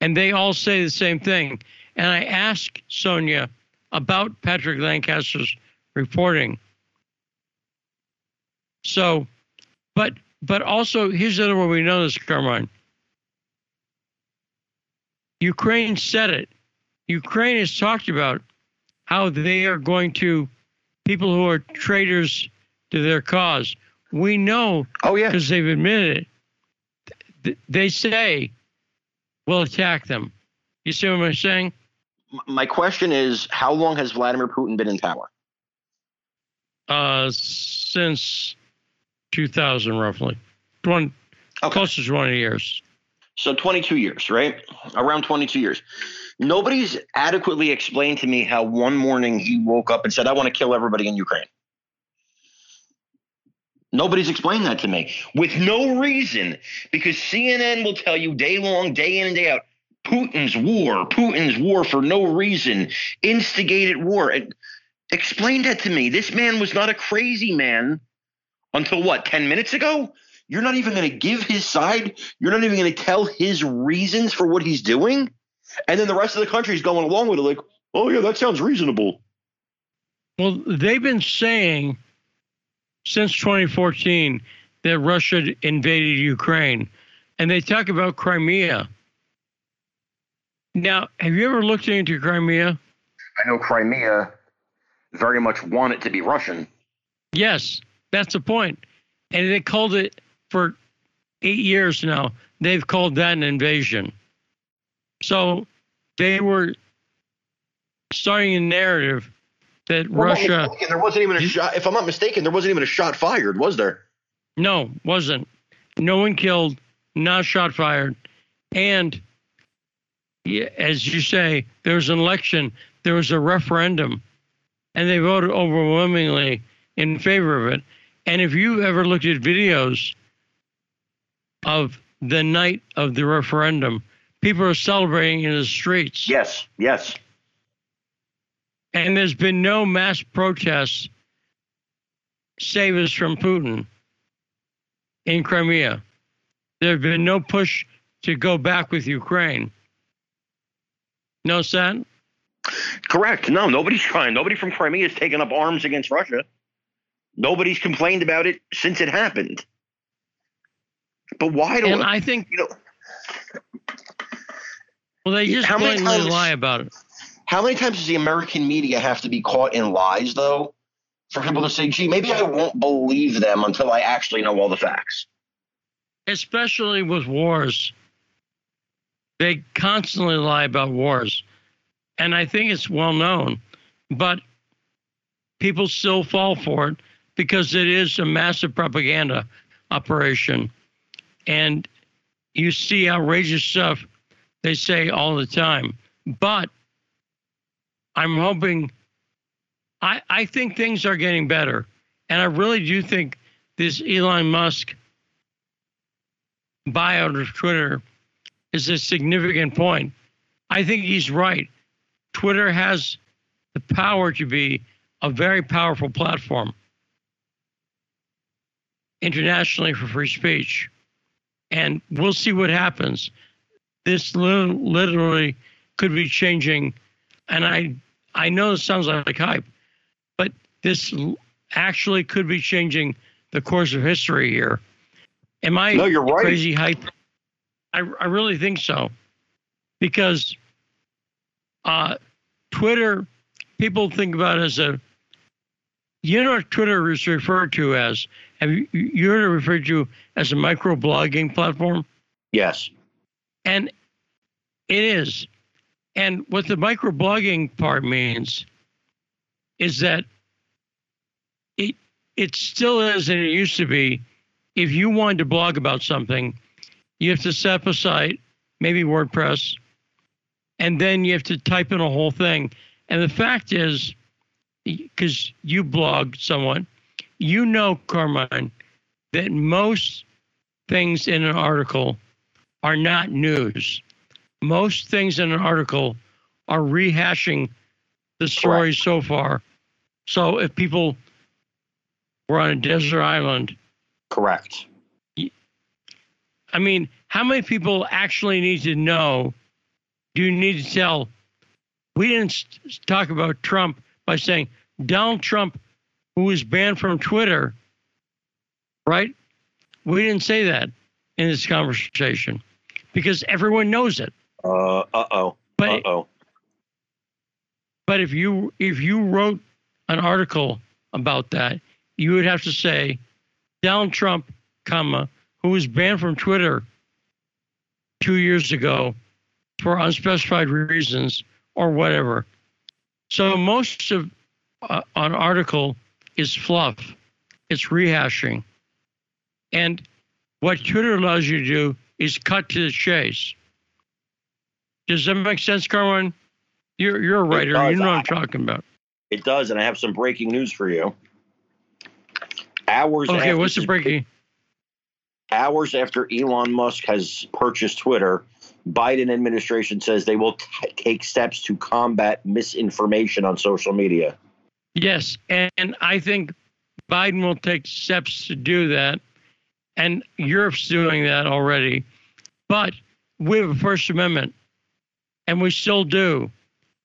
and they all say the same thing, and I asked Sonja about Patrick Lancaster's reporting. So, but but also here's the other we know this, Carmine. Ukraine said it. Ukraine has talked about how they are going to people who are traitors to their cause. We know Oh yeah. because they've admitted it. They say we'll attack them. You see what I'm saying? My question is, how long has Vladimir Putin been in power? Uh, since 2000, roughly, 20, Okay. close to 20 years. So 22 years, right? Around 22 years. Nobody's adequately explained to me how one morning he woke up and said, I want to kill everybody in Ukraine. Nobody's explained that to me with no reason because CNN will tell you day long, day in and day out, Putin's war, Putin's war for no reason, instigated war. And explain that to me. This man was not a crazy man until what, 10 minutes ago? You're not even going to give his side. You're not even going to tell his reasons for what he's doing. And then the rest of the country is going along with it, like, oh yeah, that sounds reasonable. Well, they've been saying since 2014 that Russia invaded Ukraine, and they talk about Crimea. Now, have you ever looked into Crimea? I know Crimea very much wanted to be Russian. Yes, that's the point. And they called it for eight years now. They've called that an invasion. So they were starting a narrative that Well, Russia. mistaken, there wasn't even a shot. If I'm not mistaken, there wasn't even a shot fired, was there? No, wasn't. No one killed, not shot fired. And as you say, there was an election, there was a referendum, and they voted overwhelmingly in favor of it. And if you ever looked at videos of the night of the referendum, people are celebrating in the streets. Yes, yes. And there's been no mass protests save us from Putin in Crimea. There have been no push to go back with Ukraine. No, Sat? Correct. No, nobody's trying. Nobody from Crimea has taken up arms against Russia. Nobody's complained about it since it happened. But why do And I think, you know well, they just How many blatantly times- lie about it. how many times does the American media have to be caught in lies though? For people to say, gee, maybe I won't believe them until I actually know all the facts. especially with wars. They constantly lie about wars. And I think it's well known, but people still fall for it because it is a massive propaganda operation. And you see outrageous stuff they say all the time. But I'm hoping, I, I think things are getting better. And I really do think this Elon Musk buyout of Twitter is a significant point. I think he's right. Twitter has the power to be a very powerful platform internationally for free speech. And we'll see what happens. This li- literally could be changing. And I, I know this sounds like hype, but this l- actually could be changing the course of history here. Am I No, you're right. crazy hype? I, I really think so. Because uh, Twitter, people think about it as a, you know what Twitter is referred to as? Have you, you heard it referred to as a microblogging platform? Yes. And it is. And what the microblogging part means is that it it still is and it used to be. If you wanted to blog about something, you have to set up a site, maybe WordPress, and then you have to type in a whole thing. And the fact is, because you blog somewhat, you know, Carmine, that most things in an article are not news. Most things in an article are rehashing the story so far. So if people were on a desert island, Correct. I mean, how many people actually need to know? Do you need to tell? We didn't talk about Trump by saying Donald Trump, who was banned from Twitter, right? We didn't say that in this conversation because everyone knows it. Uh oh. But Uh oh. But if you if you wrote an article about that, you would have to say Donald Trump, comma, who was banned from Twitter two years ago for unspecified reasons or whatever. So most of uh, an article is fluff. It's rehashing. And what Twitter allows you to do is cut to the chase. Does that make sense, Carmine? You're you're a writer. You know what I'm talking about. It does, and I have some breaking news for you. Hours Okay, after what's the breaking? hours after Elon Musk has purchased Twitter, Biden administration says they will t- take steps to combat misinformation on social media. Yes, and I think Biden will take steps to do that, and Europe's doing that already. But we have a First Amendment, and we still do.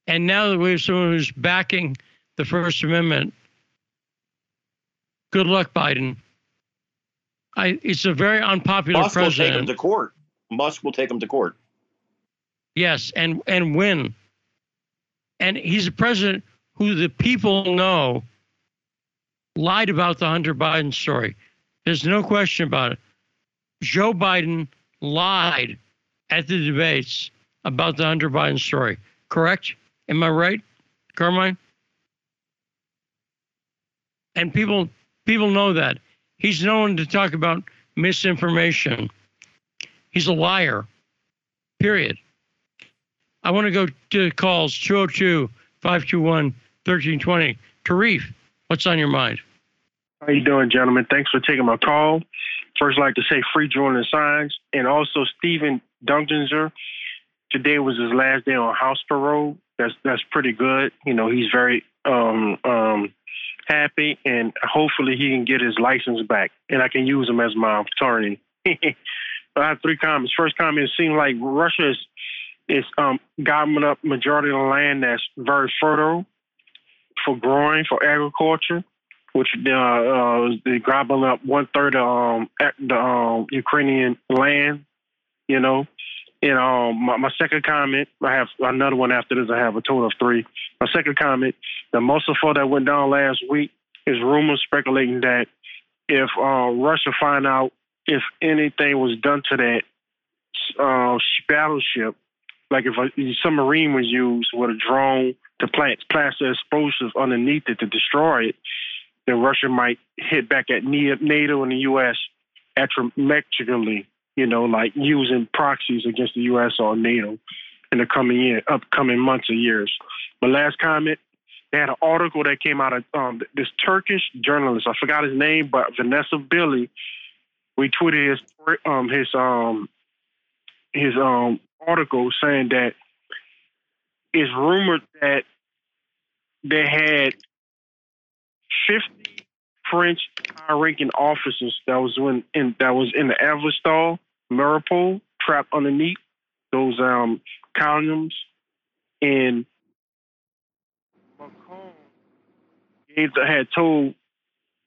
And now that we have someone who's backing the First Amendment, good luck, Biden. I, it's a very unpopular Musk president. will take him to court. Musk will take him to court. Yes, and and win. And he's a president who the people know lied about the Hunter Biden story. There's no question about it. Joe Biden lied at the debates about the Hunter Biden story. Correct? Am I right, Carmine? And people people know that. He's known to talk about misinformation. He's a liar. Period. I want to go to calls 202 521 1320. Tarif, what's on your mind? How you doing, gentlemen? Thanks for taking my call. First, I'd like to say free Jordan signs, and also Stephen Dungenger. Today was his last day on house parole. That's that's pretty good. You know, he's very um, um, happy, and hopefully he can get his license back, and I can use him as my attorney. I have three comments. First comment: It seems like Russia is is um, gobbling up majority of the land that's very fertile for growing for agriculture, which uh, uh, they gobbling up one third of um, the um, Ukrainian land. You know, and um, my, my, second comment, I have another one after this. I have a total of three. My second comment, the Moskva that went down last week is rumors speculating that if uh, Russia find out if anything was done to that uh, battleship, like if a submarine was used with a drone to plant plaster explosives underneath it to destroy it, then Russia might hit back at NATO and the U.S. asymmetrically, you know, like using proxies against the U.S. or NATO in the coming year, upcoming months or years. My last comment, they had an article that came out of um, this Turkish journalist. I forgot his name, but Vanessa Billy. We tweeted his um, his um, his um, article saying that it's rumored that they had 50 French high-ranking officers that was in, in that was in the Azovstal, Mariupol, trapped underneath those um, columns, and Macron had told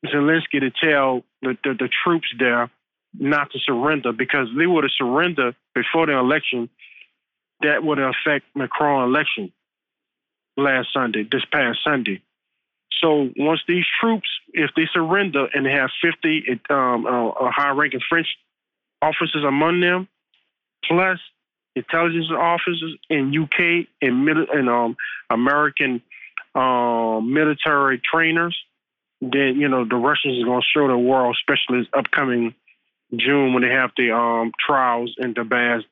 Zelensky to tell the, the, the troops there not to surrender because they would have surrendered before the election. That would affect Macron election last Sunday, this past Sunday. So once these troops, if they surrender and they have 50 um, uh, uh, high-ranking French officers among them, plus intelligence officers in UK and, and um, American um, military trainers, then you know the Russians are going to show the world, especially this upcoming June when they have the um, trials in Donbass,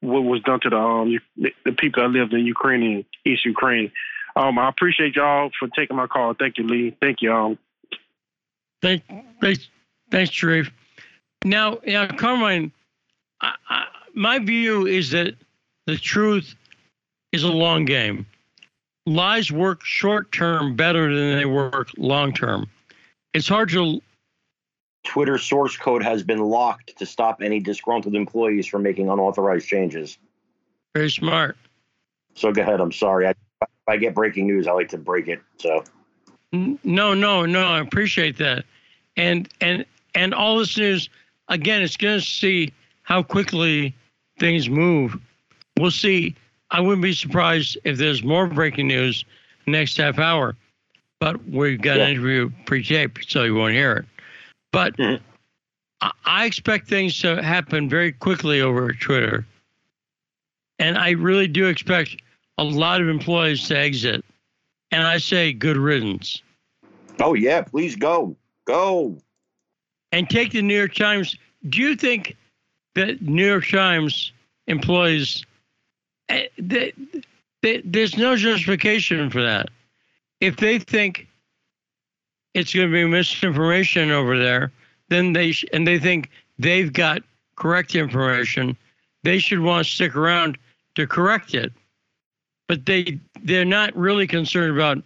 what was done to the um, the people that lived in Ukraine, East Ukraine. Um, I appreciate y'all for taking my call. Thank you, Lee. Thank you. Um. Thank, thanks, thanks, Sharif. Now, now, Carmine, I, I, my view is that the truth is a long game. Lies work short term better than they work long term. It's hard to. Twitter source code has been locked to stop any disgruntled employees from making unauthorized changes. Very smart. So go ahead. I'm sorry. I, if I get breaking news, I like to break it. So. No, no, no. I appreciate that, and and and all this news again. It's going to see how quickly things move. We'll see. I wouldn't be surprised if there's more breaking news next half hour, but we've got yeah. an interview pre-taped, so you won't hear it. But mm-hmm. I, expect things to happen very quickly over Twitter, and I really do expect a lot of employees to exit. And I say good riddance. Oh yeah, please go, go. And take the New York Times. Do you think that New York Times employees Eh, they, they, there's no justification for that. If they think it's going to be misinformation over there, then they sh- and they think they've got correct information, they should want to stick around to correct it. But they they're not really concerned about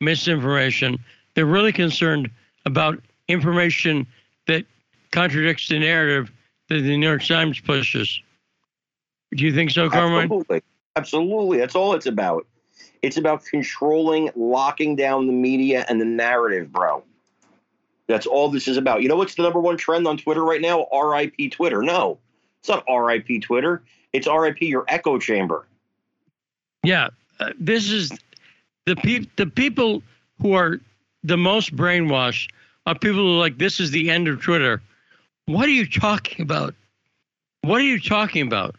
misinformation. They're really concerned about information that contradicts the narrative that the New York Times pushes. Do you think so, Carmine? Absolutely. Absolutely. That's all it's about. It's about controlling, locking down the media and the narrative, bro. That's all this is about. You know what's the number one trend on Twitter right now? RIP Twitter. No, it's not RIP Twitter. It's RIP your echo chamber. Yeah, uh, this is the pe- the people who are the most brainwashed are people who are like this is the end of Twitter. What are you talking about? What are you talking about?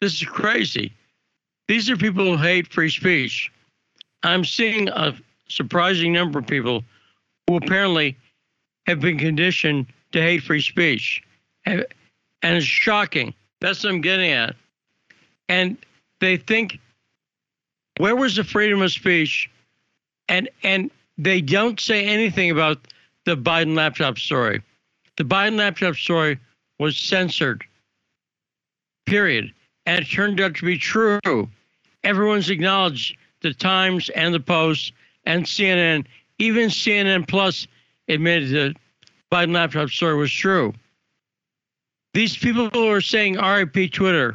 This is crazy. These are people who hate free speech. I'm seeing a surprising number of people who apparently have been conditioned to hate free speech. And, it's shocking. That's what I'm getting at. And they think, where was the freedom of speech? And and they don't say anything about the Biden laptop story. The Biden laptop story was censored. Period. And it turned out to be true. Everyone's acknowledged the Times and the Post and CNN, even CNN Plus admitted that Biden laptop story was true. These people who are saying RIP Twitter,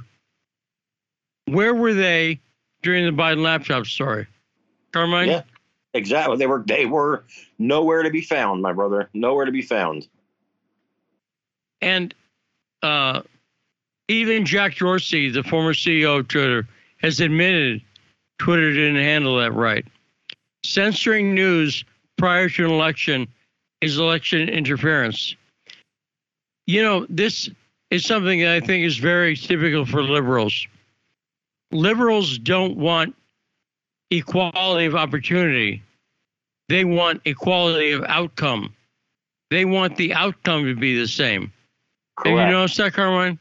where were they during the Biden laptop story? Carmine? Yeah, exactly. They were they were nowhere to be found, my brother. Nowhere to be found. And uh, even Jack Dorsey, the former CEO of Twitter, has admitted Twitter didn't handle that right. Censoring news prior to an election is election interference. You know, this is something that I think is very typical for liberals. Liberals don't want equality of opportunity, they want equality of outcome. They want the outcome to be the same. Correct. Have you noticed that, Carmine?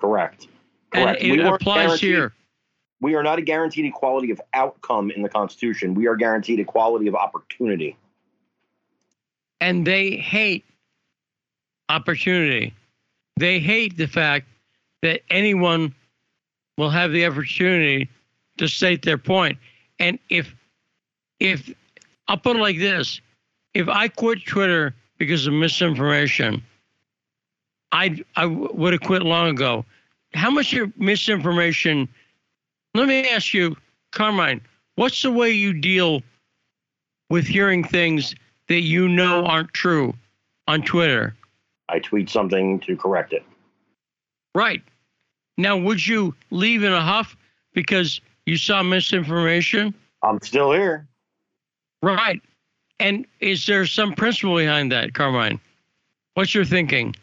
Correct. And Correct. it We applies here. We are not a guaranteed equality of outcome in the Constitution. We are guaranteed equality of opportunity. and they hate opportunity. They hate the fact that anyone will have the opportunity to state their point. And if if I'll put it like this, if I quit Twitter because of misinformation, I I would have quit long ago. How much of misinformation? Let me ask you, Carmine, what's the way you deal with hearing things that you know aren't true on Twitter? I tweet something to correct it. Right. Now, would you leave in a huff because you saw misinformation? I'm still here. Right. And is there some principle behind that, Carmine? What's your thinking?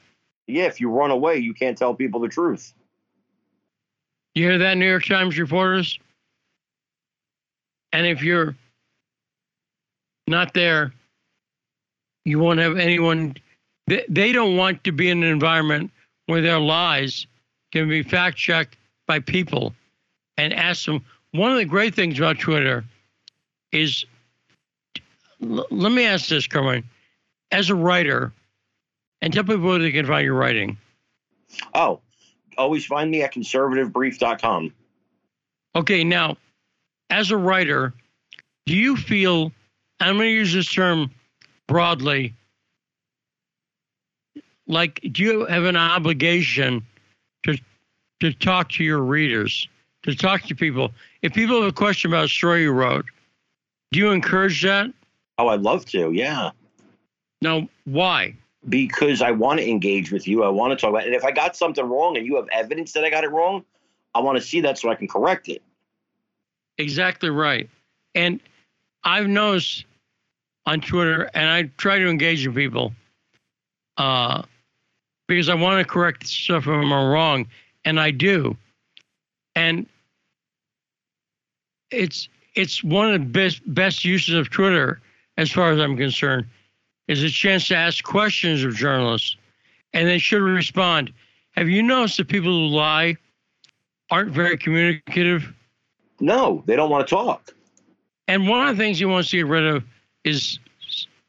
Yeah, if you run away, you can't tell people the truth. You hear that, New York Times reporters? And if you're not there, you won't have anyone. They, they don't want to be in an environment where their lies can be fact checked by people and ask them. One of the great things about Twitter is l- let me ask this, Carmine. As a writer, and tell people where they can find your writing. Oh, always find me at conservativebrief.com. Okay, now, as a writer, do you feel, I'm going to use this term broadly, like, do you have an obligation to, to talk to your readers, to talk to people? If people have a question about a story you wrote, do you encourage that? Oh, I'd love to. Yeah. Now, why? Because I want to engage with you. I want to talk about it. And if I got something wrong and you have evidence that I got it wrong, I want to see that so I can correct it. Exactly right. And I've noticed on Twitter, and I try to engage with people uh, because I want to correct stuff if I'm wrong, and I do. And it's it's one of the best best uses of Twitter, as far as I'm concerned, is a chance to ask questions of journalists, and they should respond. Have you noticed that people who lie aren't very communicative? No, they don't want to talk. And one of the things he wants to get rid of is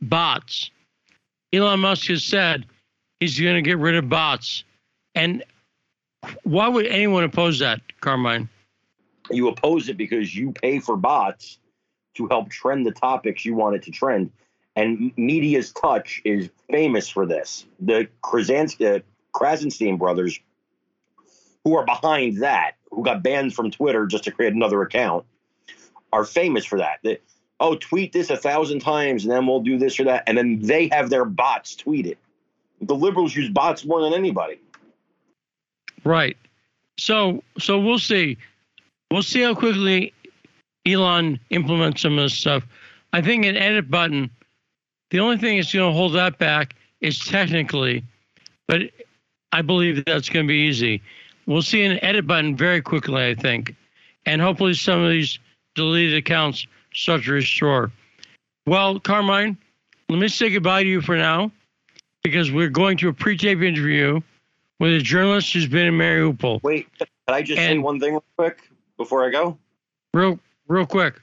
bots. Elon Musk has said he's going to get rid of bots. And why would anyone oppose that, Carmine? You oppose it because you pay for bots to help trend the topics you want it to trend. And MeidasTouch is famous for this. The Krasinski, Krassenstein brothers, who are behind that, who got banned from Twitter just to create another account, are famous for that. They, oh, tweet this a thousand times, and then we'll do this or that, and then they have their bots tweet it. The liberals use bots more than anybody. Right. So so we'll see. We'll see how quickly Elon implements some of this stuff. I think an edit button. The only thing that's going to hold that back is technically, but I believe that's going to be easy. We'll see an edit button very quickly, I think, and hopefully some of these deleted accounts start to restore. Well, Carmine, let me say goodbye to you for now because we're going to a pre-tape interview with a journalist who's been in Mariupol. Wait, can I just say one thing real quick before I go? Real, real quick.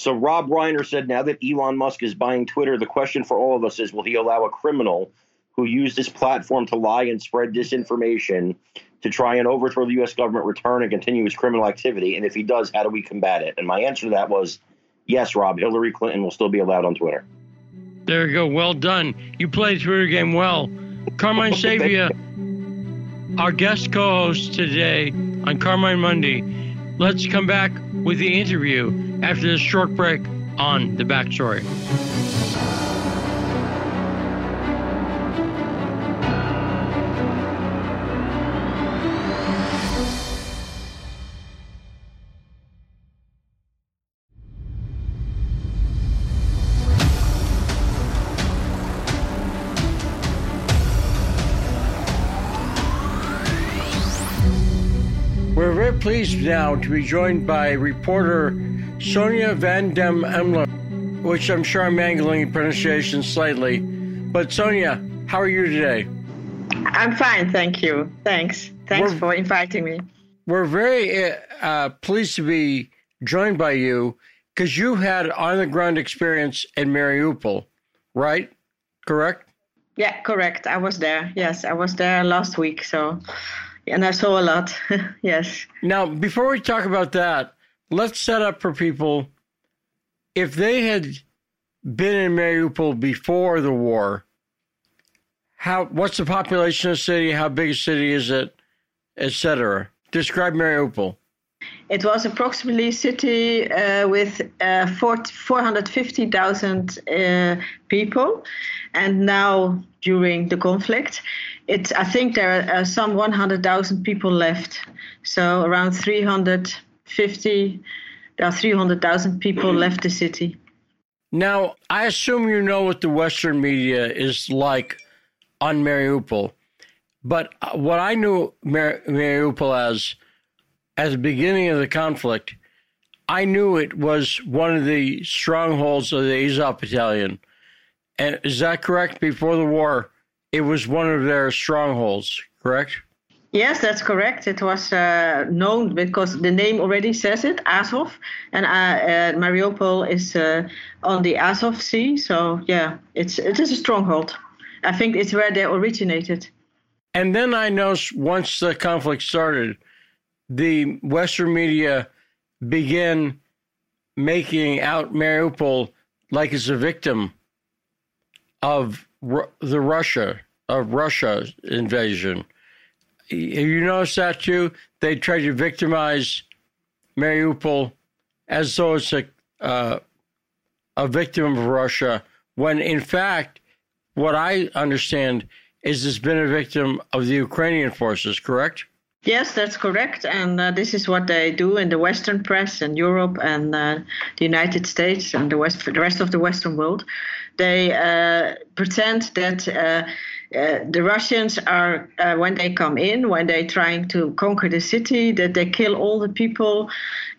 So Rob Reiner said now that Elon Musk is buying Twitter, the question for all of us is will he allow a criminal who used this platform to lie and spread disinformation to try and overthrow the US government return and continue his criminal activity? And if he does, how do we combat it? And my answer to that was yes, Rob, Hillary Clinton will still be allowed on Twitter. There you go. Well done. You played Twitter game well. Carmine Sabia, our guest co-host today on Carmine Monday. Let's come back with the interview after this short break on the backstory. Pleased now to be joined by reporter Sonja Van Dem Emler, which I'm sure I'm mangling the pronunciation slightly. But Sonja, how are you today? I'm fine, thank you. Thanks. Thanks We're- for inviting me. We're very uh, uh, pleased to be joined by you because you had on the ground experience in Mariupol, right? Correct? Yeah, correct. I was there. Yes, I was there last week. So, and I saw a lot. yes. Now, before we talk about that, let's set up for people if they had been in Mariupol before the war. How? What's the population of the city? How big a city is it, etc. Describe Mariupol. It was approximately a city uh, with uh, 40 450,000 uh, people. And now, during the conflict, it's, I think there are some 100,000 people left. So around 350, there are 300,000 people left the city. Now, I assume you know what the Western media is like on Mariupol, but uh, what I knew Mar- Mariupol as at the beginning of the conflict, I knew it was one of the strongholds of the Azov Battalion. And is that correct? Before the war, it was one of their strongholds, correct? Yes, that's correct. It was uh, known because the name already says it, Azov, and uh, uh, Mariupol is uh, on the Azov Sea. So yeah, it's it is a stronghold. I think it's where they originated. And then I noticed once the conflict started, the Western media began making out Mariupol like it's a victim of the Russia of Russia invasion. You noticed that too? They try to victimize Mariupol as though it's a uh, a victim of Russia, when in fact, what I understand is it's been a victim of the Ukrainian forces. Correct? Yes, that's correct. And uh, this is what they do in the Western press and Europe and uh, the United States and the, West, the rest of the Western world. They uh, pretend that uh, uh, the Russians are, uh, when they come in, when they're trying to conquer the city, that they kill all the people,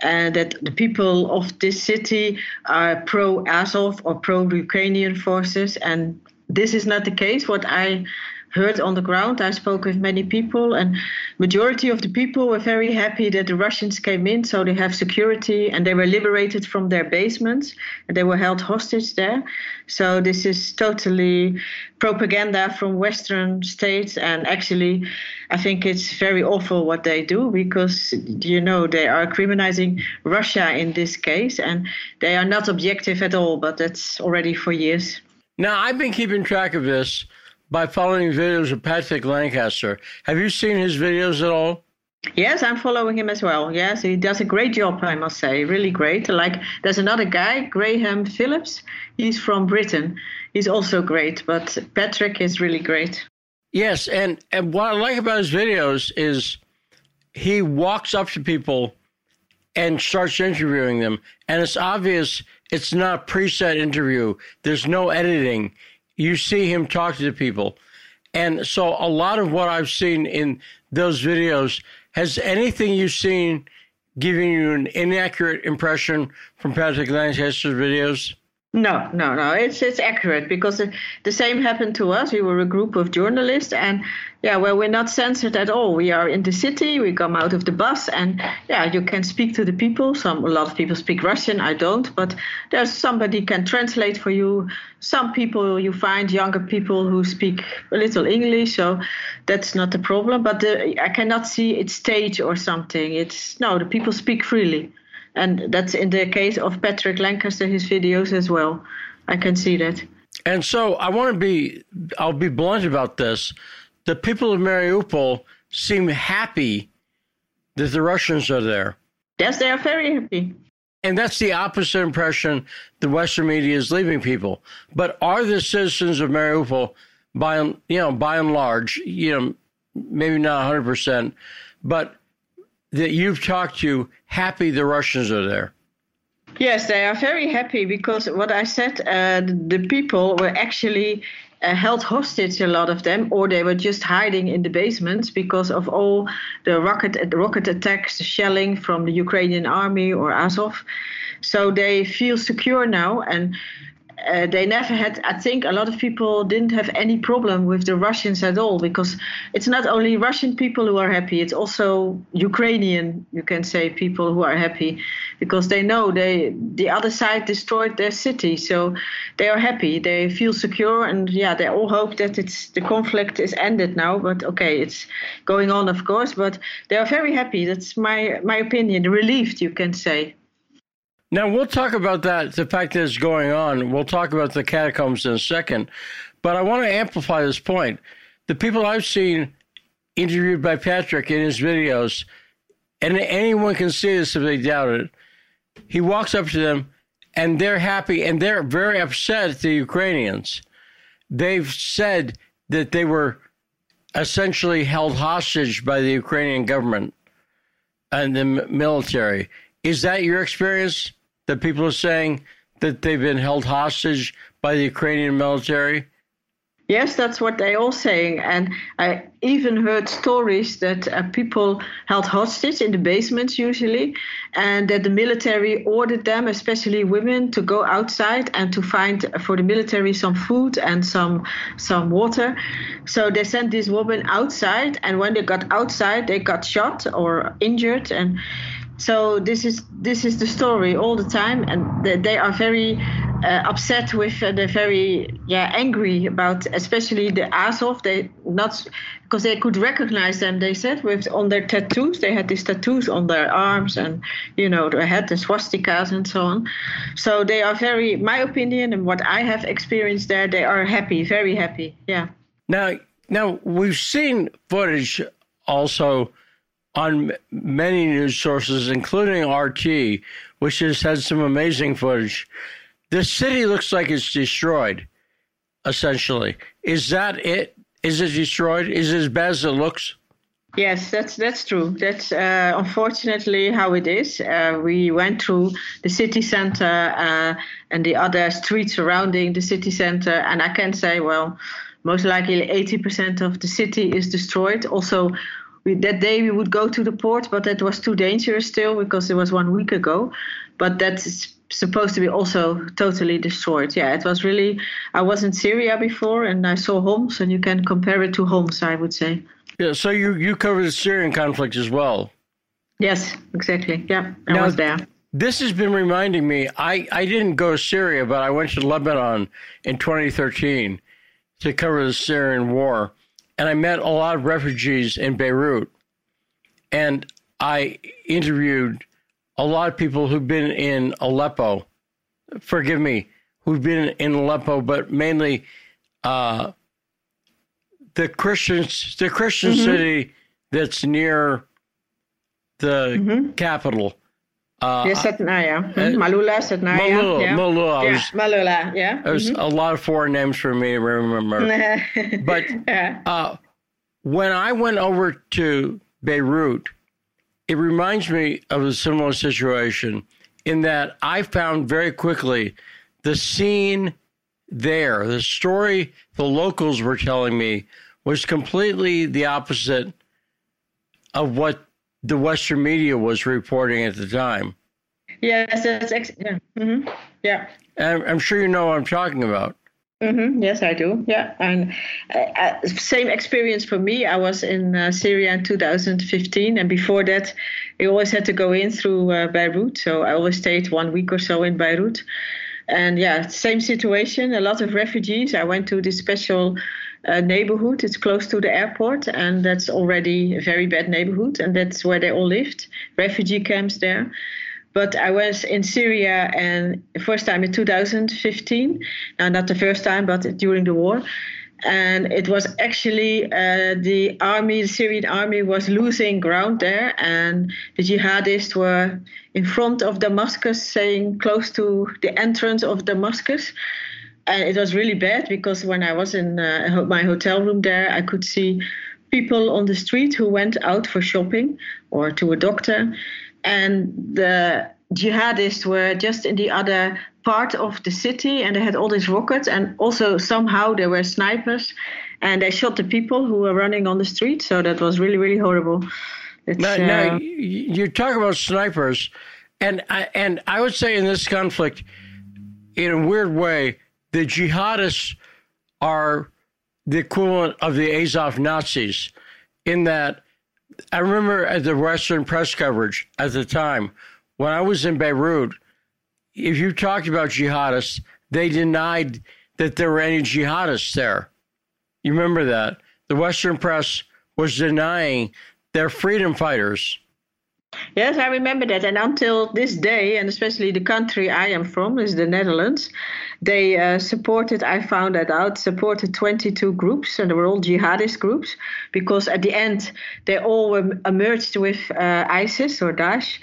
and that the people of this city are pro Azov or pro Ukrainian forces. And this is not the case. What I heard on the ground. I spoke with many people, and majority of the people were very happy that the Russians came in, so they have security, and they were liberated from their basements, and they were held hostage there. So this is totally propaganda from Western states, and actually, I think it's very awful what they do because you know they are criminalizing Russia in this case, and they are not objective at all. But that's already for years. Now, I've been keeping track of this by following videos of Patrick Lancaster. Have you seen his videos at all? Yes, I'm following him as well. Yes, he does a great job, I must say. Really great. Like, there's another guy, Graham Phillips. He's from Britain. He's also great, but Patrick is really great. Yes, and, and what I like about his videos is he walks up to people and starts interviewing them. And it's obvious it's not a preset interview, there's no editing. You see him talk to people. And so a lot of what I've seen in those videos has anything you've seen given you an inaccurate impression from Patrick Lancaster's videos? No, no, no. It's it's accurate because the same happened to us. We were a group of journalists, and yeah, well, we're not censored at all. We are in the city. We come out of the bus, and yeah, you can speak to the people. Some a lot of people speak Russian. I don't, but there's somebody can translate for you. Some people you find younger people who speak a little English, so that's not the problem. But the, I cannot see it's stage or something. It's no, the people speak freely and that's in the case of Patrick Lancaster, his videos as well. I can see that. And so I want to be, I'll be blunt about this. The people of Mariupol seem happy that the Russians are there. Yes, they are very happy. And that's the opposite impression the Western media is leaving people. But are the citizens of Mariupol, by you know, by and large, you know, maybe not 100 percent, but that you've talked to happy the Russians are there? Yes, they are very happy because what I said, uh, the people were actually uh, held hostage, a lot of them, or they were just hiding in the basements because of all the rocket rocket attacks, shelling from the Ukrainian army or Azov. So they feel secure now, and uh, they never had i think a lot of people didn't have any problem with the russians at all because it's not only russian people who are happy it's also ukrainian you can say people who are happy because they know they the other side destroyed their city so they are happy they feel secure and yeah they all hope that it's the conflict is ended now but okay it's going on of course but they are very happy. That's my my opinion relieved you can say now we'll talk about that, the fact that it's going on. We'll talk about the catacombs in a second. But I want to amplify this point. The people I've seen interviewed by Patrick in his videos, and anyone can see this if they doubt it, he walks up to them and they're happy and they're very upset at the Ukrainians. They've said that they were essentially held hostage by the Ukrainian government and the military. Is that your experience? That people are saying that they've been held hostage by the Ukrainian military? Yes, that's what they all saying, and I even heard stories that uh, people held hostage in the basements usually, and that the military ordered them, especially women, to go outside and to find for the military some food and some some water. So they sent these women outside, and when they got outside, they got shot or injured, and so this is this is the story all the time, and they, are very uh, upset with. Uh, they're very yeah angry about, especially the Azov. They not because they could recognize them. They said with on their tattoos, they had these tattoos on their arms, and you know they had the swastikas and so on. So they are very, my opinion, and what I have experienced there, they are happy, very happy. Yeah. Now, now we've seen footage also on many news sources, including RT, which has had some amazing footage. The city looks like it's destroyed, essentially. Is that it? Is it destroyed? Is it as bad as it looks? Yes, that's that's true. That's uh, unfortunately how it is. Uh, we went through the city center uh, and the other streets surrounding the city center, and I can say, well, most likely 80% of the city is destroyed. Also, we, that day we would go to the port, but that was too dangerous still because it was one week ago. But that's supposed to be also totally destroyed. Yeah, it was really. I was in Syria before and I saw Homs, and you can compare it to Homs, I would say. Yeah, so you you covered the Syrian conflict as well. Yes, exactly. Yeah, I now, was there. This has been reminding me. I I didn't go to Syria, but I went to Lebanon in 2013 to cover the Syrian war and I met a lot of refugees in Beirut. And I interviewed a lot of people who've been in Aleppo. Forgive me, who've been in Aleppo, but mainly uh, the Christians, the Christian mm-hmm. city that's near the mm-hmm. capital. Uh, yes, Satnaya. Mm-hmm. Malula, Satnaya. Malula, yeah. Malula. Yeah, was, Malula, yeah. There's mm-hmm. a lot of foreign names for me to remember. but yeah. uh, when I went over to Beirut, it reminds me of a similar situation in that I found very quickly the scene there, the story the locals were telling me was completely the opposite of what the Western media was reporting at the time. Yes, that's ex- yeah. Mm-hmm. yeah. And I'm sure you know what I'm talking about. Mm-hmm. Yes, I do. Yeah, and uh, uh, same experience for me. I was in uh, Syria in 2015, and before that, I always had to go in through uh, Beirut. So I always stayed one week or so in Beirut. And yeah, same situation. A lot of refugees. I went to this special uh, neighborhood. It's close to the airport, and that's already a very bad neighborhood, and that's where they all lived. Refugee camps there. But I was in Syria and first time in 2015. Now, not the first time, but during the war. And it was actually uh, the army, the Syrian army, was losing ground there, and the jihadists were in front of Damascus, saying close to the entrance of Damascus. And it was really bad because when I was in uh, my hotel room there, I could see people on the street who went out for shopping or to a doctor. And the jihadists were just in the other part of the city and they had all these rockets and also somehow there were snipers and they shot the people who were running on the street. So that was really really horrible. Now, uh, now, you talk about snipers and I, and I would say in this conflict in a weird way the jihadists are the equivalent of the Azov Nazis in that I remember at the Western press coverage at the time when I was in Beirut, if you talked about jihadists, they denied that there were any jihadists there. You remember that? The Western press was denying they're freedom fighters. Yes, I remember that. And until this day, and especially the country I am from is the Netherlands, they uh, supported, I found that out, supported 22 groups, and they were all jihadist groups, because at the end, they all were merged with uh, ISIS or Daesh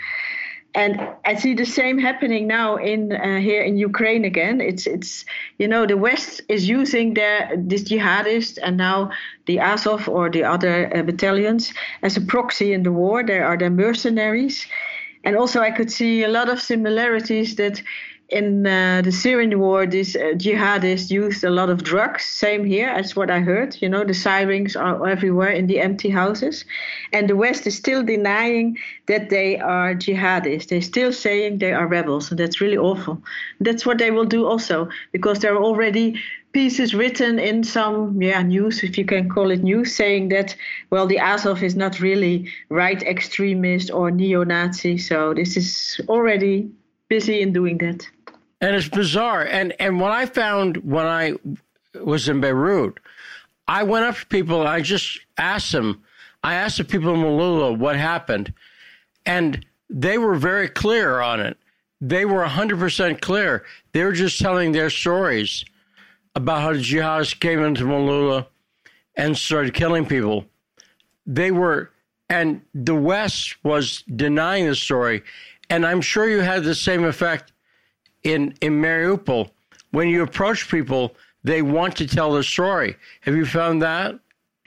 and I see the same happening now in uh, here in Ukraine again. It's it's you know the West is using their this jihadists and now the Azov or the other uh, battalions as a proxy in the war. There are the mercenaries, and also I could see a lot of similarities that in uh, the Syrian war, these uh, jihadists used a lot of drugs. Same here, as what I heard. You know, the sirens are everywhere in the empty houses. And the West is still denying that they are jihadists. They're still saying they are rebels. And that's really awful. That's what they will do also, because there are already pieces written in some yeah news if you can call it news saying that well the azov is not really right extremist or neo-nazi so this is already busy in doing that and it's bizarre. And and what I found when I was in Beirut, I went up to people and I just asked them. I asked the people in Malula what happened, and they were very clear on it. They were 100% clear. They were just telling their stories about how the jihadists came into Malula and started killing people. They were, and the West was denying the story. And I'm sure you had the same effect in in Mariupol, when you approach people, they want to tell the story. Have you found that?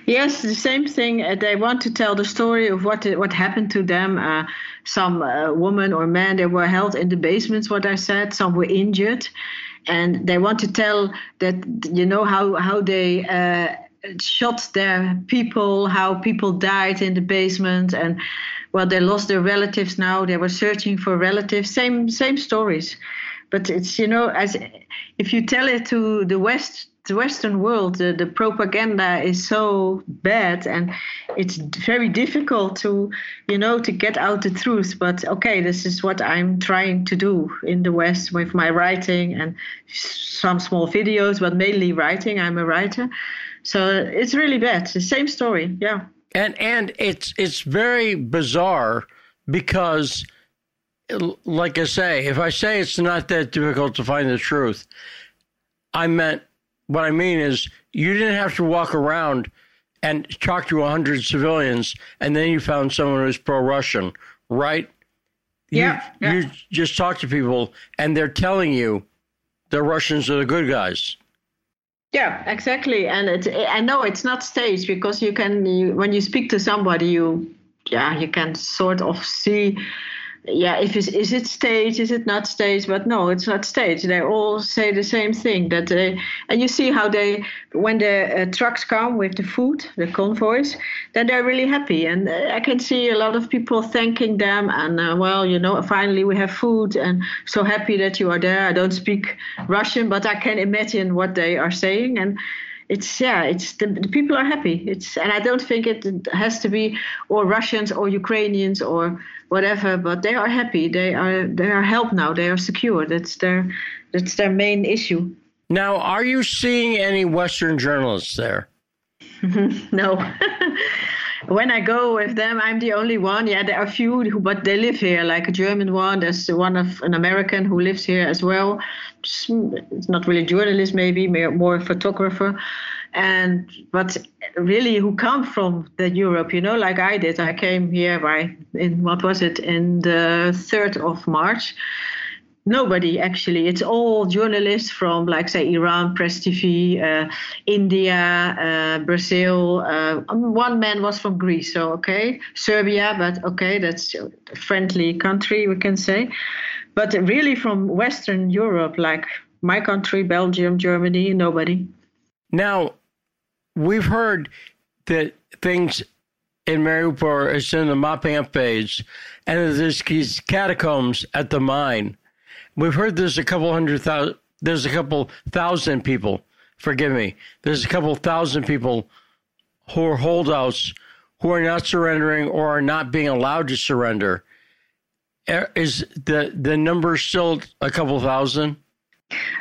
Yes, the same thing. Uh, they want to tell the story of what what happened to them. Uh, some uh, woman or man they were held in the basements. What I said. Some were injured, and they want to tell that you know how how they. Uh, shot their people, how people died in the basement, and well, they lost their relatives now. They were searching for relatives. Same same stories but it's you know as if you tell it to the west the western world the, the propaganda is so bad and it's very difficult to you know to get out the truth. But okay this is what i'm trying to do in the west with my writing and some small videos but mainly writing. I'm a writer. So it's really bad. The same story. Yeah. And and it's it's very bizarre because like I say, if I say it's not that difficult to find the truth, I meant what I mean is you didn't have to walk around and talk to 100 civilians and then you found someone who's pro Russian right? Yeah, you, yeah. you just talk to people and they're telling you the Russians are the good guys. Yeah, exactly. And it, I know it's not staged because you can, you, when you speak to somebody, you, yeah, you can sort of see yeah, if it's, is it staged, is it not staged? But no, it's not staged. They all say the same thing that they, and you see how they, when the uh, trucks come with the food, the convoys, then they're really happy. And uh, I can see a lot of people thanking them. And uh, well, you know, finally we have food, and so happy that you are there. I don't speak Russian, but I can imagine what they are saying. And it's yeah it's the, the, people are happy it's and i don't think it has to be or russians or ukrainians or whatever but they are happy. They are they are helped now. They are secure. That's their that's their main issue. Now are you seeing any western journalists there? No. When I go with them, I'm the only one. Yeah, there are a few, who, but they live here, like a German one. There's one of an American who lives here as well. It's not really journalist, maybe more a photographer, and but really who come from the Europe, you know, like I did. I came here by in what was it in the third of March Nobody actually. It's all journalists from, like, say, Iran, Press TV, uh, India, uh, Brazil. Uh, um, one man was from Greece, so okay, Serbia, but okay, that's a friendly country, we can say. But really, from Western Europe, like my country, Belgium, Germany, nobody. Now, we've heard that things in Mariupol is in the up phase, and there's these catacombs at the mine We've heard there's a couple hundred thousand, there's a couple thousand people, forgive me, there's a couple thousand people who are holdouts who are not surrendering or are not being allowed to surrender. Is the, the number still a couple thousand?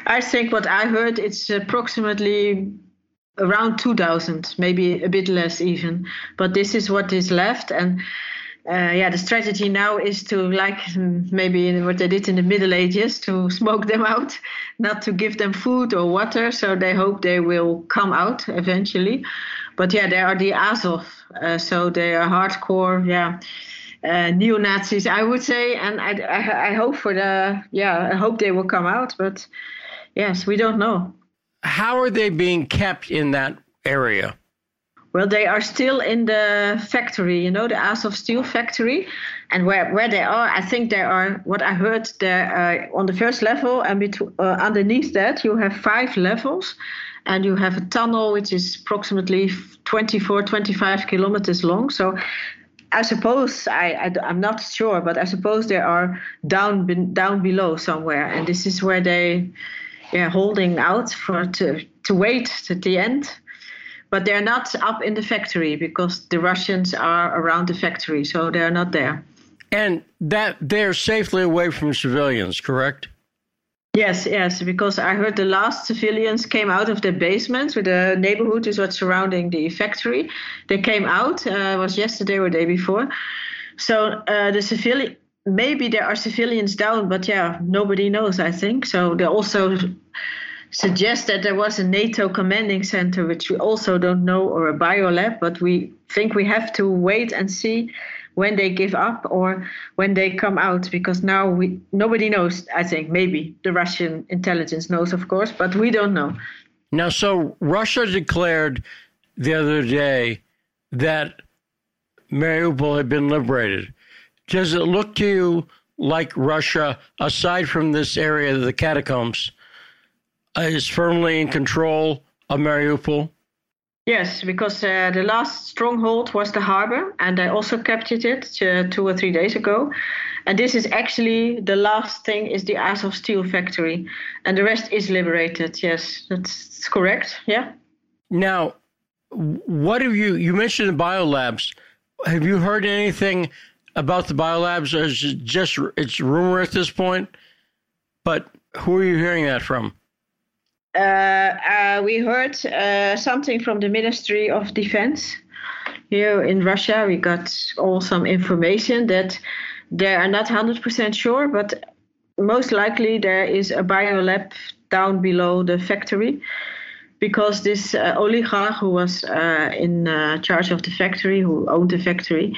I think what I heard, it's approximately around 2,000, maybe a bit less even. But this is what is left. And uh, yeah, the strategy now is to, like maybe what they did in the Middle Ages, to smoke them out, not to give them food or water. So they hope they will come out eventually. But yeah, they are the Azov, uh, so they are hardcore, yeah, uh, neo Nazis, I would say. And I, I, I hope for the, yeah, I hope they will come out. But yes, we don't know. How are they being kept in that area? Well, they are still in the factory, you know, the Azov Steel factory. And where, where they are, I think there are, what I heard, there uh, on the first level, and between, uh, underneath that, you have five levels. And you have a tunnel which is approximately 24, 25 kilometers long. So I suppose I, I am not sure, but I suppose they are down down below somewhere, and this is where they, yeah, holding out for to to wait to the end but they're not up in the factory because the Russians are around the factory, so they're not there. And that they're safely away from civilians, correct? Yes, yes, because I heard the last civilians came out of the basements with the neighborhood is what's surrounding the factory. They came out, uh, was yesterday or day before. So uh, the civilian, maybe there are civilians down, but yeah, nobody knows, I think. So they also suggest that there was a NATO commanding center, which we also don't know, or a biolab, but we think we have to wait and see when they give up or when they come out because now we nobody knows i think. Maybe the russian intelligence knows of course but we don't know. Now so russia declared the other day that mariupol had been liberated does it look to you like russia aside from this area of the catacombs is firmly in control of Mariupol? Yes, because uh, the last stronghold was the harbor, and they also captured it uh, two or three days ago. And this is actually the last thing is the Azov steel factory, and the rest is liberated. Yes, that's correct. Yeah. Now, what have you? You mentioned the biolabs. Have you heard anything about the biolabs? Is just it's rumor at this point? But who are you hearing that from? Uh, uh, we heard uh, something from the Ministry of Defense here in Russia. We got all some information that they are not 100% sure, but most likely there is a biolab down below the factory because this uh, oligarch who was uh, in uh, charge of the factory, who owned the factory,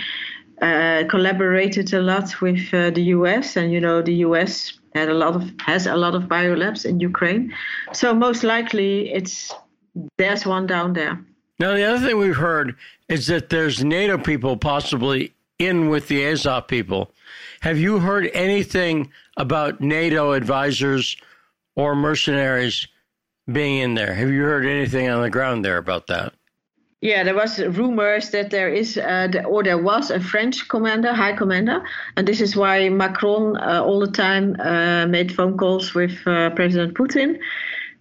uh, collaborated a lot with uh, the US, and you know the US had a lot of has a lot of biolabs in Ukraine. So most likely it's there's one down there. Now the other thing we've heard is that there's NATO people possibly in with the Azov people. Have you heard anything about NATO advisors or mercenaries being in there? Have you heard anything on the ground there about that? Yeah, there was rumors that there is, uh, the, or there was a French commander, high commander, and this is why Macron uh, all the time uh, made phone calls with uh, President Putin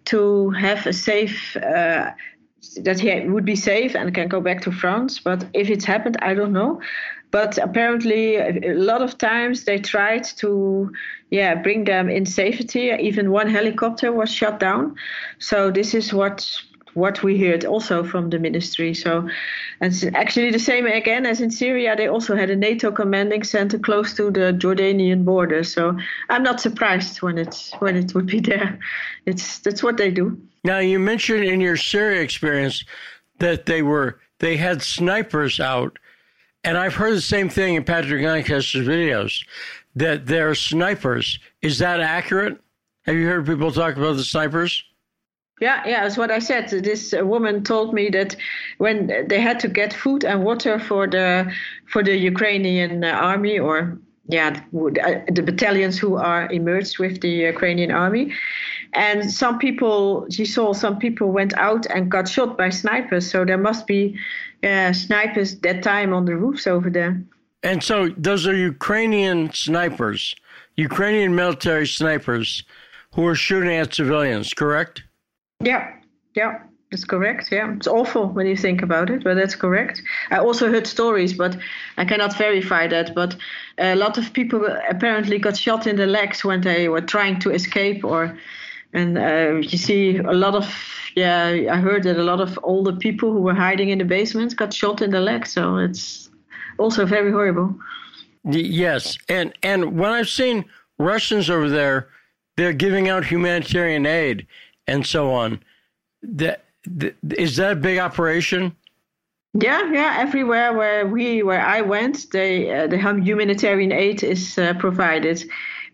to have a safe, uh, that he would be safe and can go back to France. But if it's happened, I don't know. But apparently, a lot of times they tried to, yeah, bring them in safety. Even one helicopter was shot down. So this is what what we heard also from the ministry. So it's actually the same again as in Syria. They also had a NATO commanding center close to the Jordanian border. So I'm not surprised when it's when it would be there. It's that's what they do. Now you mentioned in your Syria experience that they were they had snipers out, and I've heard the same thing in Patrick Lancaster's videos that they're snipers. Is that accurate? Have you heard people talk about the snipers? Yeah, yeah, that's what I said. This uh, woman told me that when they had to get food and water for the for the Ukrainian uh, army, or yeah, uh, the battalions who are emerged with the Ukrainian army, and some people she saw some people went out and got shot by snipers. So there must be uh, snipers that time on the roofs over there. And so those are Ukrainian snipers, Ukrainian military snipers who are shooting at civilians, correct? Yeah, yeah, that's correct. Yeah, it's awful when you think about it, but that's correct. I also heard stories, but I cannot verify that. But a lot of people apparently got shot in the legs when they were trying to escape, or and uh, you see a lot of yeah. I heard that a lot of older people who were hiding in the basements got shot in the legs. So it's also very horrible. Yes, and and when I've seen Russians over there, they're giving out humanitarian aid and so on. That, is that a big operation? Yeah, yeah. Everywhere where we, where I went, they uh, the humanitarian aid is uh, provided,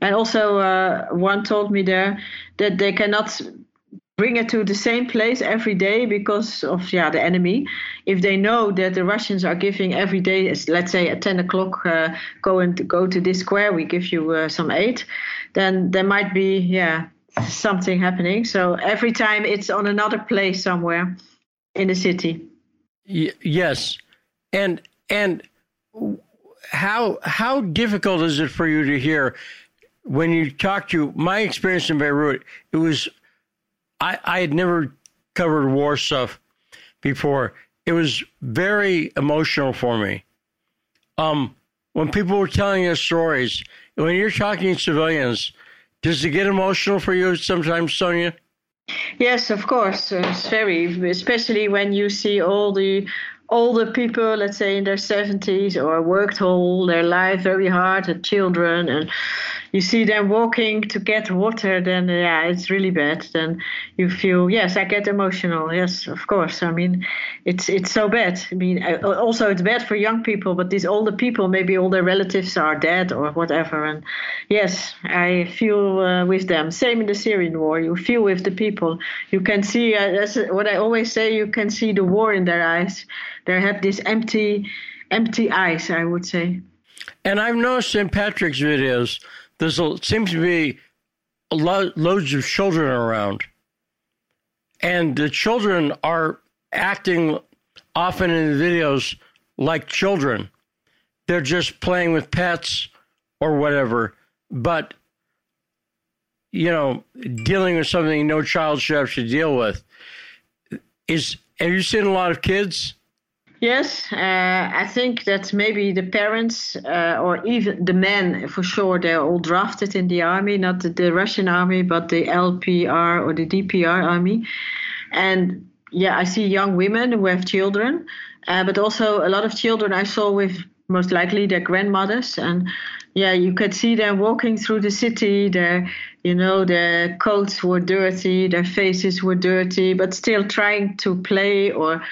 and also uh, one told me there that they cannot bring it to the same place every day because of yeah the enemy. If they know that the Russians are giving every day, let's say at ten o'clock, uh, go and go to this square, we give you uh, some aid, then there might be yeah something happening. So every time it's on another place somewhere in the city. Y- yes, and and how how difficult is it for you to hear when you talk to my experience in Beirut? It was I I had never covered war stuff before. It was very emotional for me. Um, when people were telling us stories, when you're talking to civilians does it get emotional for you sometimes, Sonja? Yes, of course. It's very, especially when you see all the older people, let's say in their 70s, or worked all their life very hard, had children, and you see them walking to get water, then yeah, it's really bad. Then you feel yes, I get emotional. Yes, of course. I mean, it's it's so bad. I mean, also it's bad for young people, but these older people, maybe all their relatives are dead or whatever. And yes, I feel uh, with them. Same in the Syrian war. You feel with the people. You can see. Uh, that's what I always say. You can see the war in their eyes. They have this empty, empty eyes. I would say. And I've noticed in Patrick's videos there's seems to be a lo- loads of children around, and the children are acting often in the videos like children. They're just playing with pets or whatever, but you know, dealing with something no child should have to deal with. Is have you seen a lot of kids Yes, uh, I think that maybe the parents uh, or even the men, for sure, they're all drafted in the army, not the, the, Russian army, but the LPR or the DPR army. And yeah, I see young women who have children, uh, but also a lot of children I saw with most likely their grandmothers. And yeah, you could see them walking through the city. Their, you know, their coats were dirty, their faces were dirty, but still trying to play or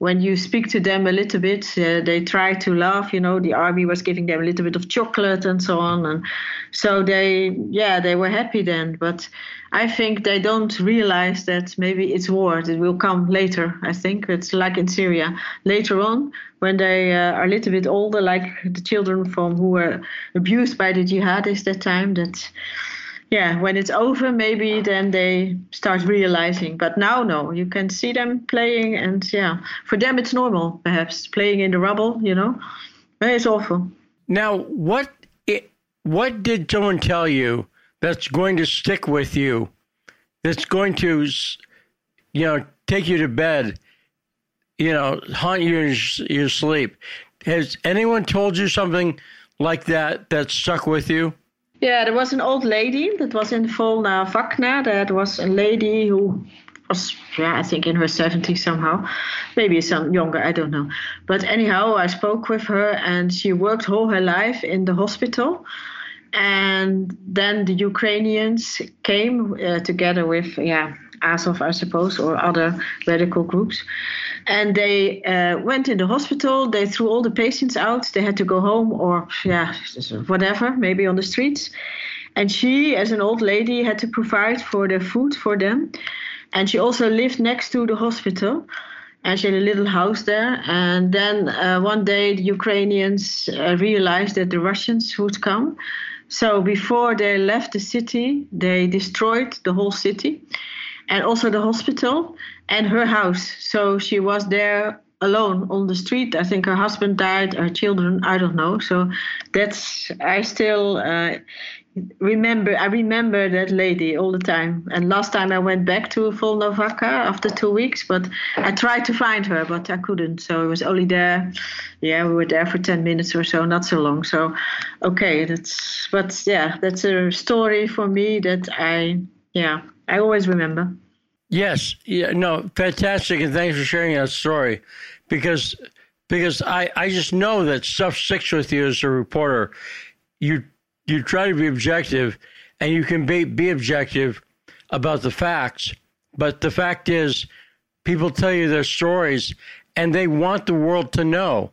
when you speak to them a little bit, uh, they try to laugh. You know, the army was giving them a little bit of chocolate and so on, and so they, yeah, they were happy then. But I think they don't realize that maybe it's war. It will come later. I think it's like in Syria later on when they uh, are a little bit older, like the children from who were abused by the jihadists that time. That yeah, when it's over, maybe then they start realizing. But now, no, you can see them playing, and yeah, for them it's normal, perhaps playing in the rubble. You know, eh, it's awful. Now, what it, what did someone tell you that's going to stick with you? That's going to, you know, take you to bed, you know, haunt you in your sleep. Has anyone told you something like that that stuck with you? Yeah, there was an old lady that was in Volnovakha. That was a lady who was, yeah, I think in her 70s somehow. Maybe some younger, I don't know. But anyhow, I spoke with her and she worked all her life in the hospital. And then the Ukrainians came uh, together with, yeah, Azov, I suppose, or other radical groups. And they uh, went in the hospital. They threw all the patients out. They had to go home or, yeah, whatever, maybe on the streets. And she, as an old lady, had to provide for the food for them. And she also lived next to the hospital. And she had a little house there. And then uh, one day, the Ukrainians uh, realized that the Russians would come. So before they left the city, they destroyed the whole city and also the hospital and her house. So she was there alone on the street. I think her husband died, her children, I don't know. So that's I still uh, remember. I remember that lady all the time. And last time I went back to Volnovakha after two weeks, but I tried to find her, but I couldn't. So it was only there. Yeah, we were there for ten minutes or so, not so long. So okay, that's but yeah, that's a story for me that I yeah I always remember. Yes, yeah, no, fantastic, and thanks for sharing that story, because because I I just know that stuff sticks with you as a reporter. You you try to be objective, and you can be be objective about the facts, but the fact is, people tell you their stories, and they want the world to know,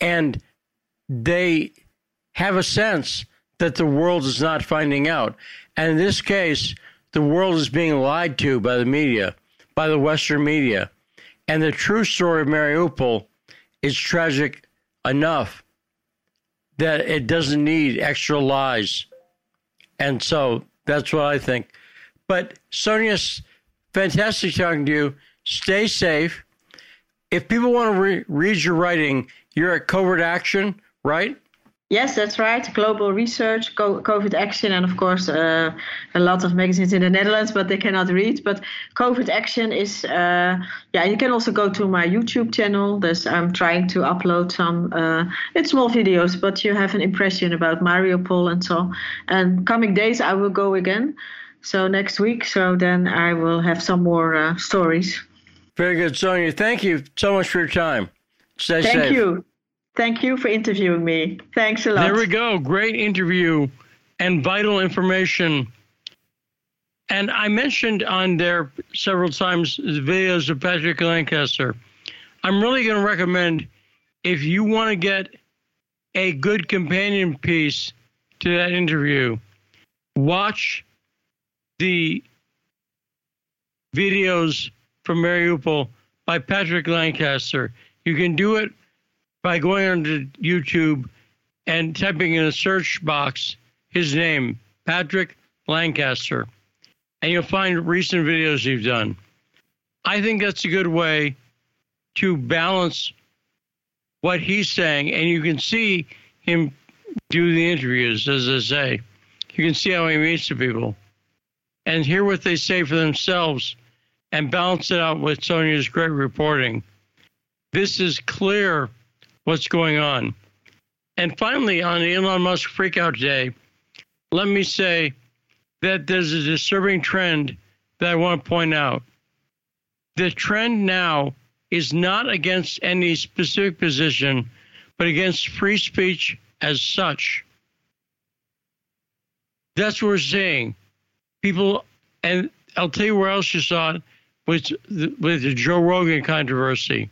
and they have a sense that the world is not finding out, and in this case the world is being lied to by the media, by the Western media. And the true story of Mariupol is tragic enough that it doesn't need extra lies. And so that's what I think. But Sonja, fantastic talking to you. Stay safe. If people want to re- read your writing, you're at Covert Action, right? Yes, that's right. Global research, Covert Action, and of course uh, a lot of magazines in the Netherlands, but they cannot read. But Covert Action is, uh, yeah. You can also go to my YouTube channel. There's I'm trying to upload some, uh, it's small videos, but you have an impression about Mariupol and so. And coming days I will go again. So next week, so then I will have some more uh, stories. Very good, Sonja. Thank you so much for your time. Stay Thank safe. Thank you. Thank you for interviewing me. Thanks a lot. There we go. Great interview and vital information. And I mentioned on there several times the videos of Patrick Lancaster. I'm really going to recommend if you want to get a good companion piece to that interview, watch the videos from Mariupol by Patrick Lancaster. You can do it by going onto YouTube and typing in a search box his name, Patrick Lancaster, and you'll find recent videos you've done. I think that's a good way to balance what he's saying, and you can see him do the interviews, as I say. You can see how he meets the people and hear what they say for themselves and balance it out with Sonja's great reporting. This is clear what's going on. And finally, on Elon Musk freakout day, let me say that there's a disturbing trend that I want to point out. The trend now is not against any specific position, but against free speech as such. That's what we're seeing. People, and I'll tell you where else you saw it with the, with the Joe Rogan controversy.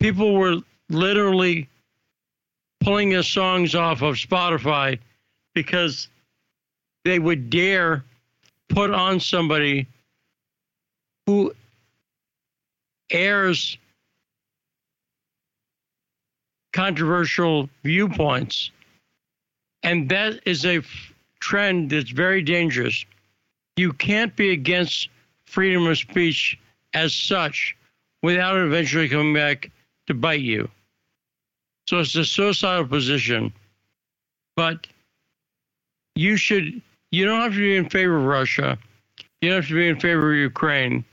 people were literally pulling his songs off of Spotify because they would dare put on somebody who airs controversial viewpoints. And that is a f- trend that's very dangerous. You can't be against freedom of speech as such without eventually coming back to bite you. So it's a suicidal position. But you should, you don't have to be in favor of Russia. You don't have to be in favor of Ukraine.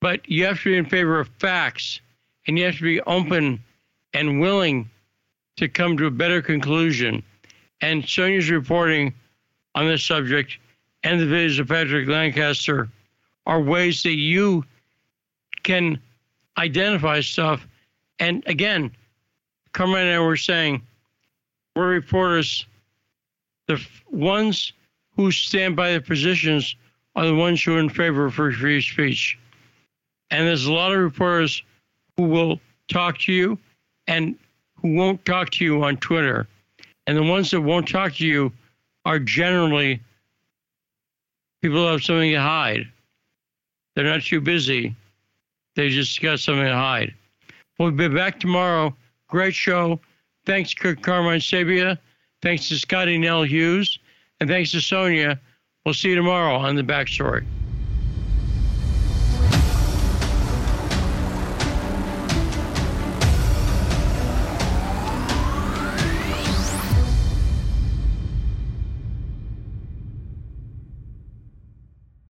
But you have to be in favor of facts and you have to be open and willing to come to a better conclusion. And Sonja's reporting on this subject and the videos of Patrick Lancaster are ways that you can identify stuff. And again, Carmine and I were saying, we're reporters. The ones who stand by their positions are the ones who are in favor of free speech. And there's a lot of reporters who will talk to you and who won't talk to you on Twitter. And the ones that won't talk to you are generally people who have something to hide. They're not too busy. They just got something to hide. We'll be back tomorrow. Great show. Thanks to Carmine Sabia. Thanks to Scottie Nell Hughes. And thanks to Sonja. We'll see you tomorrow on The Backstory.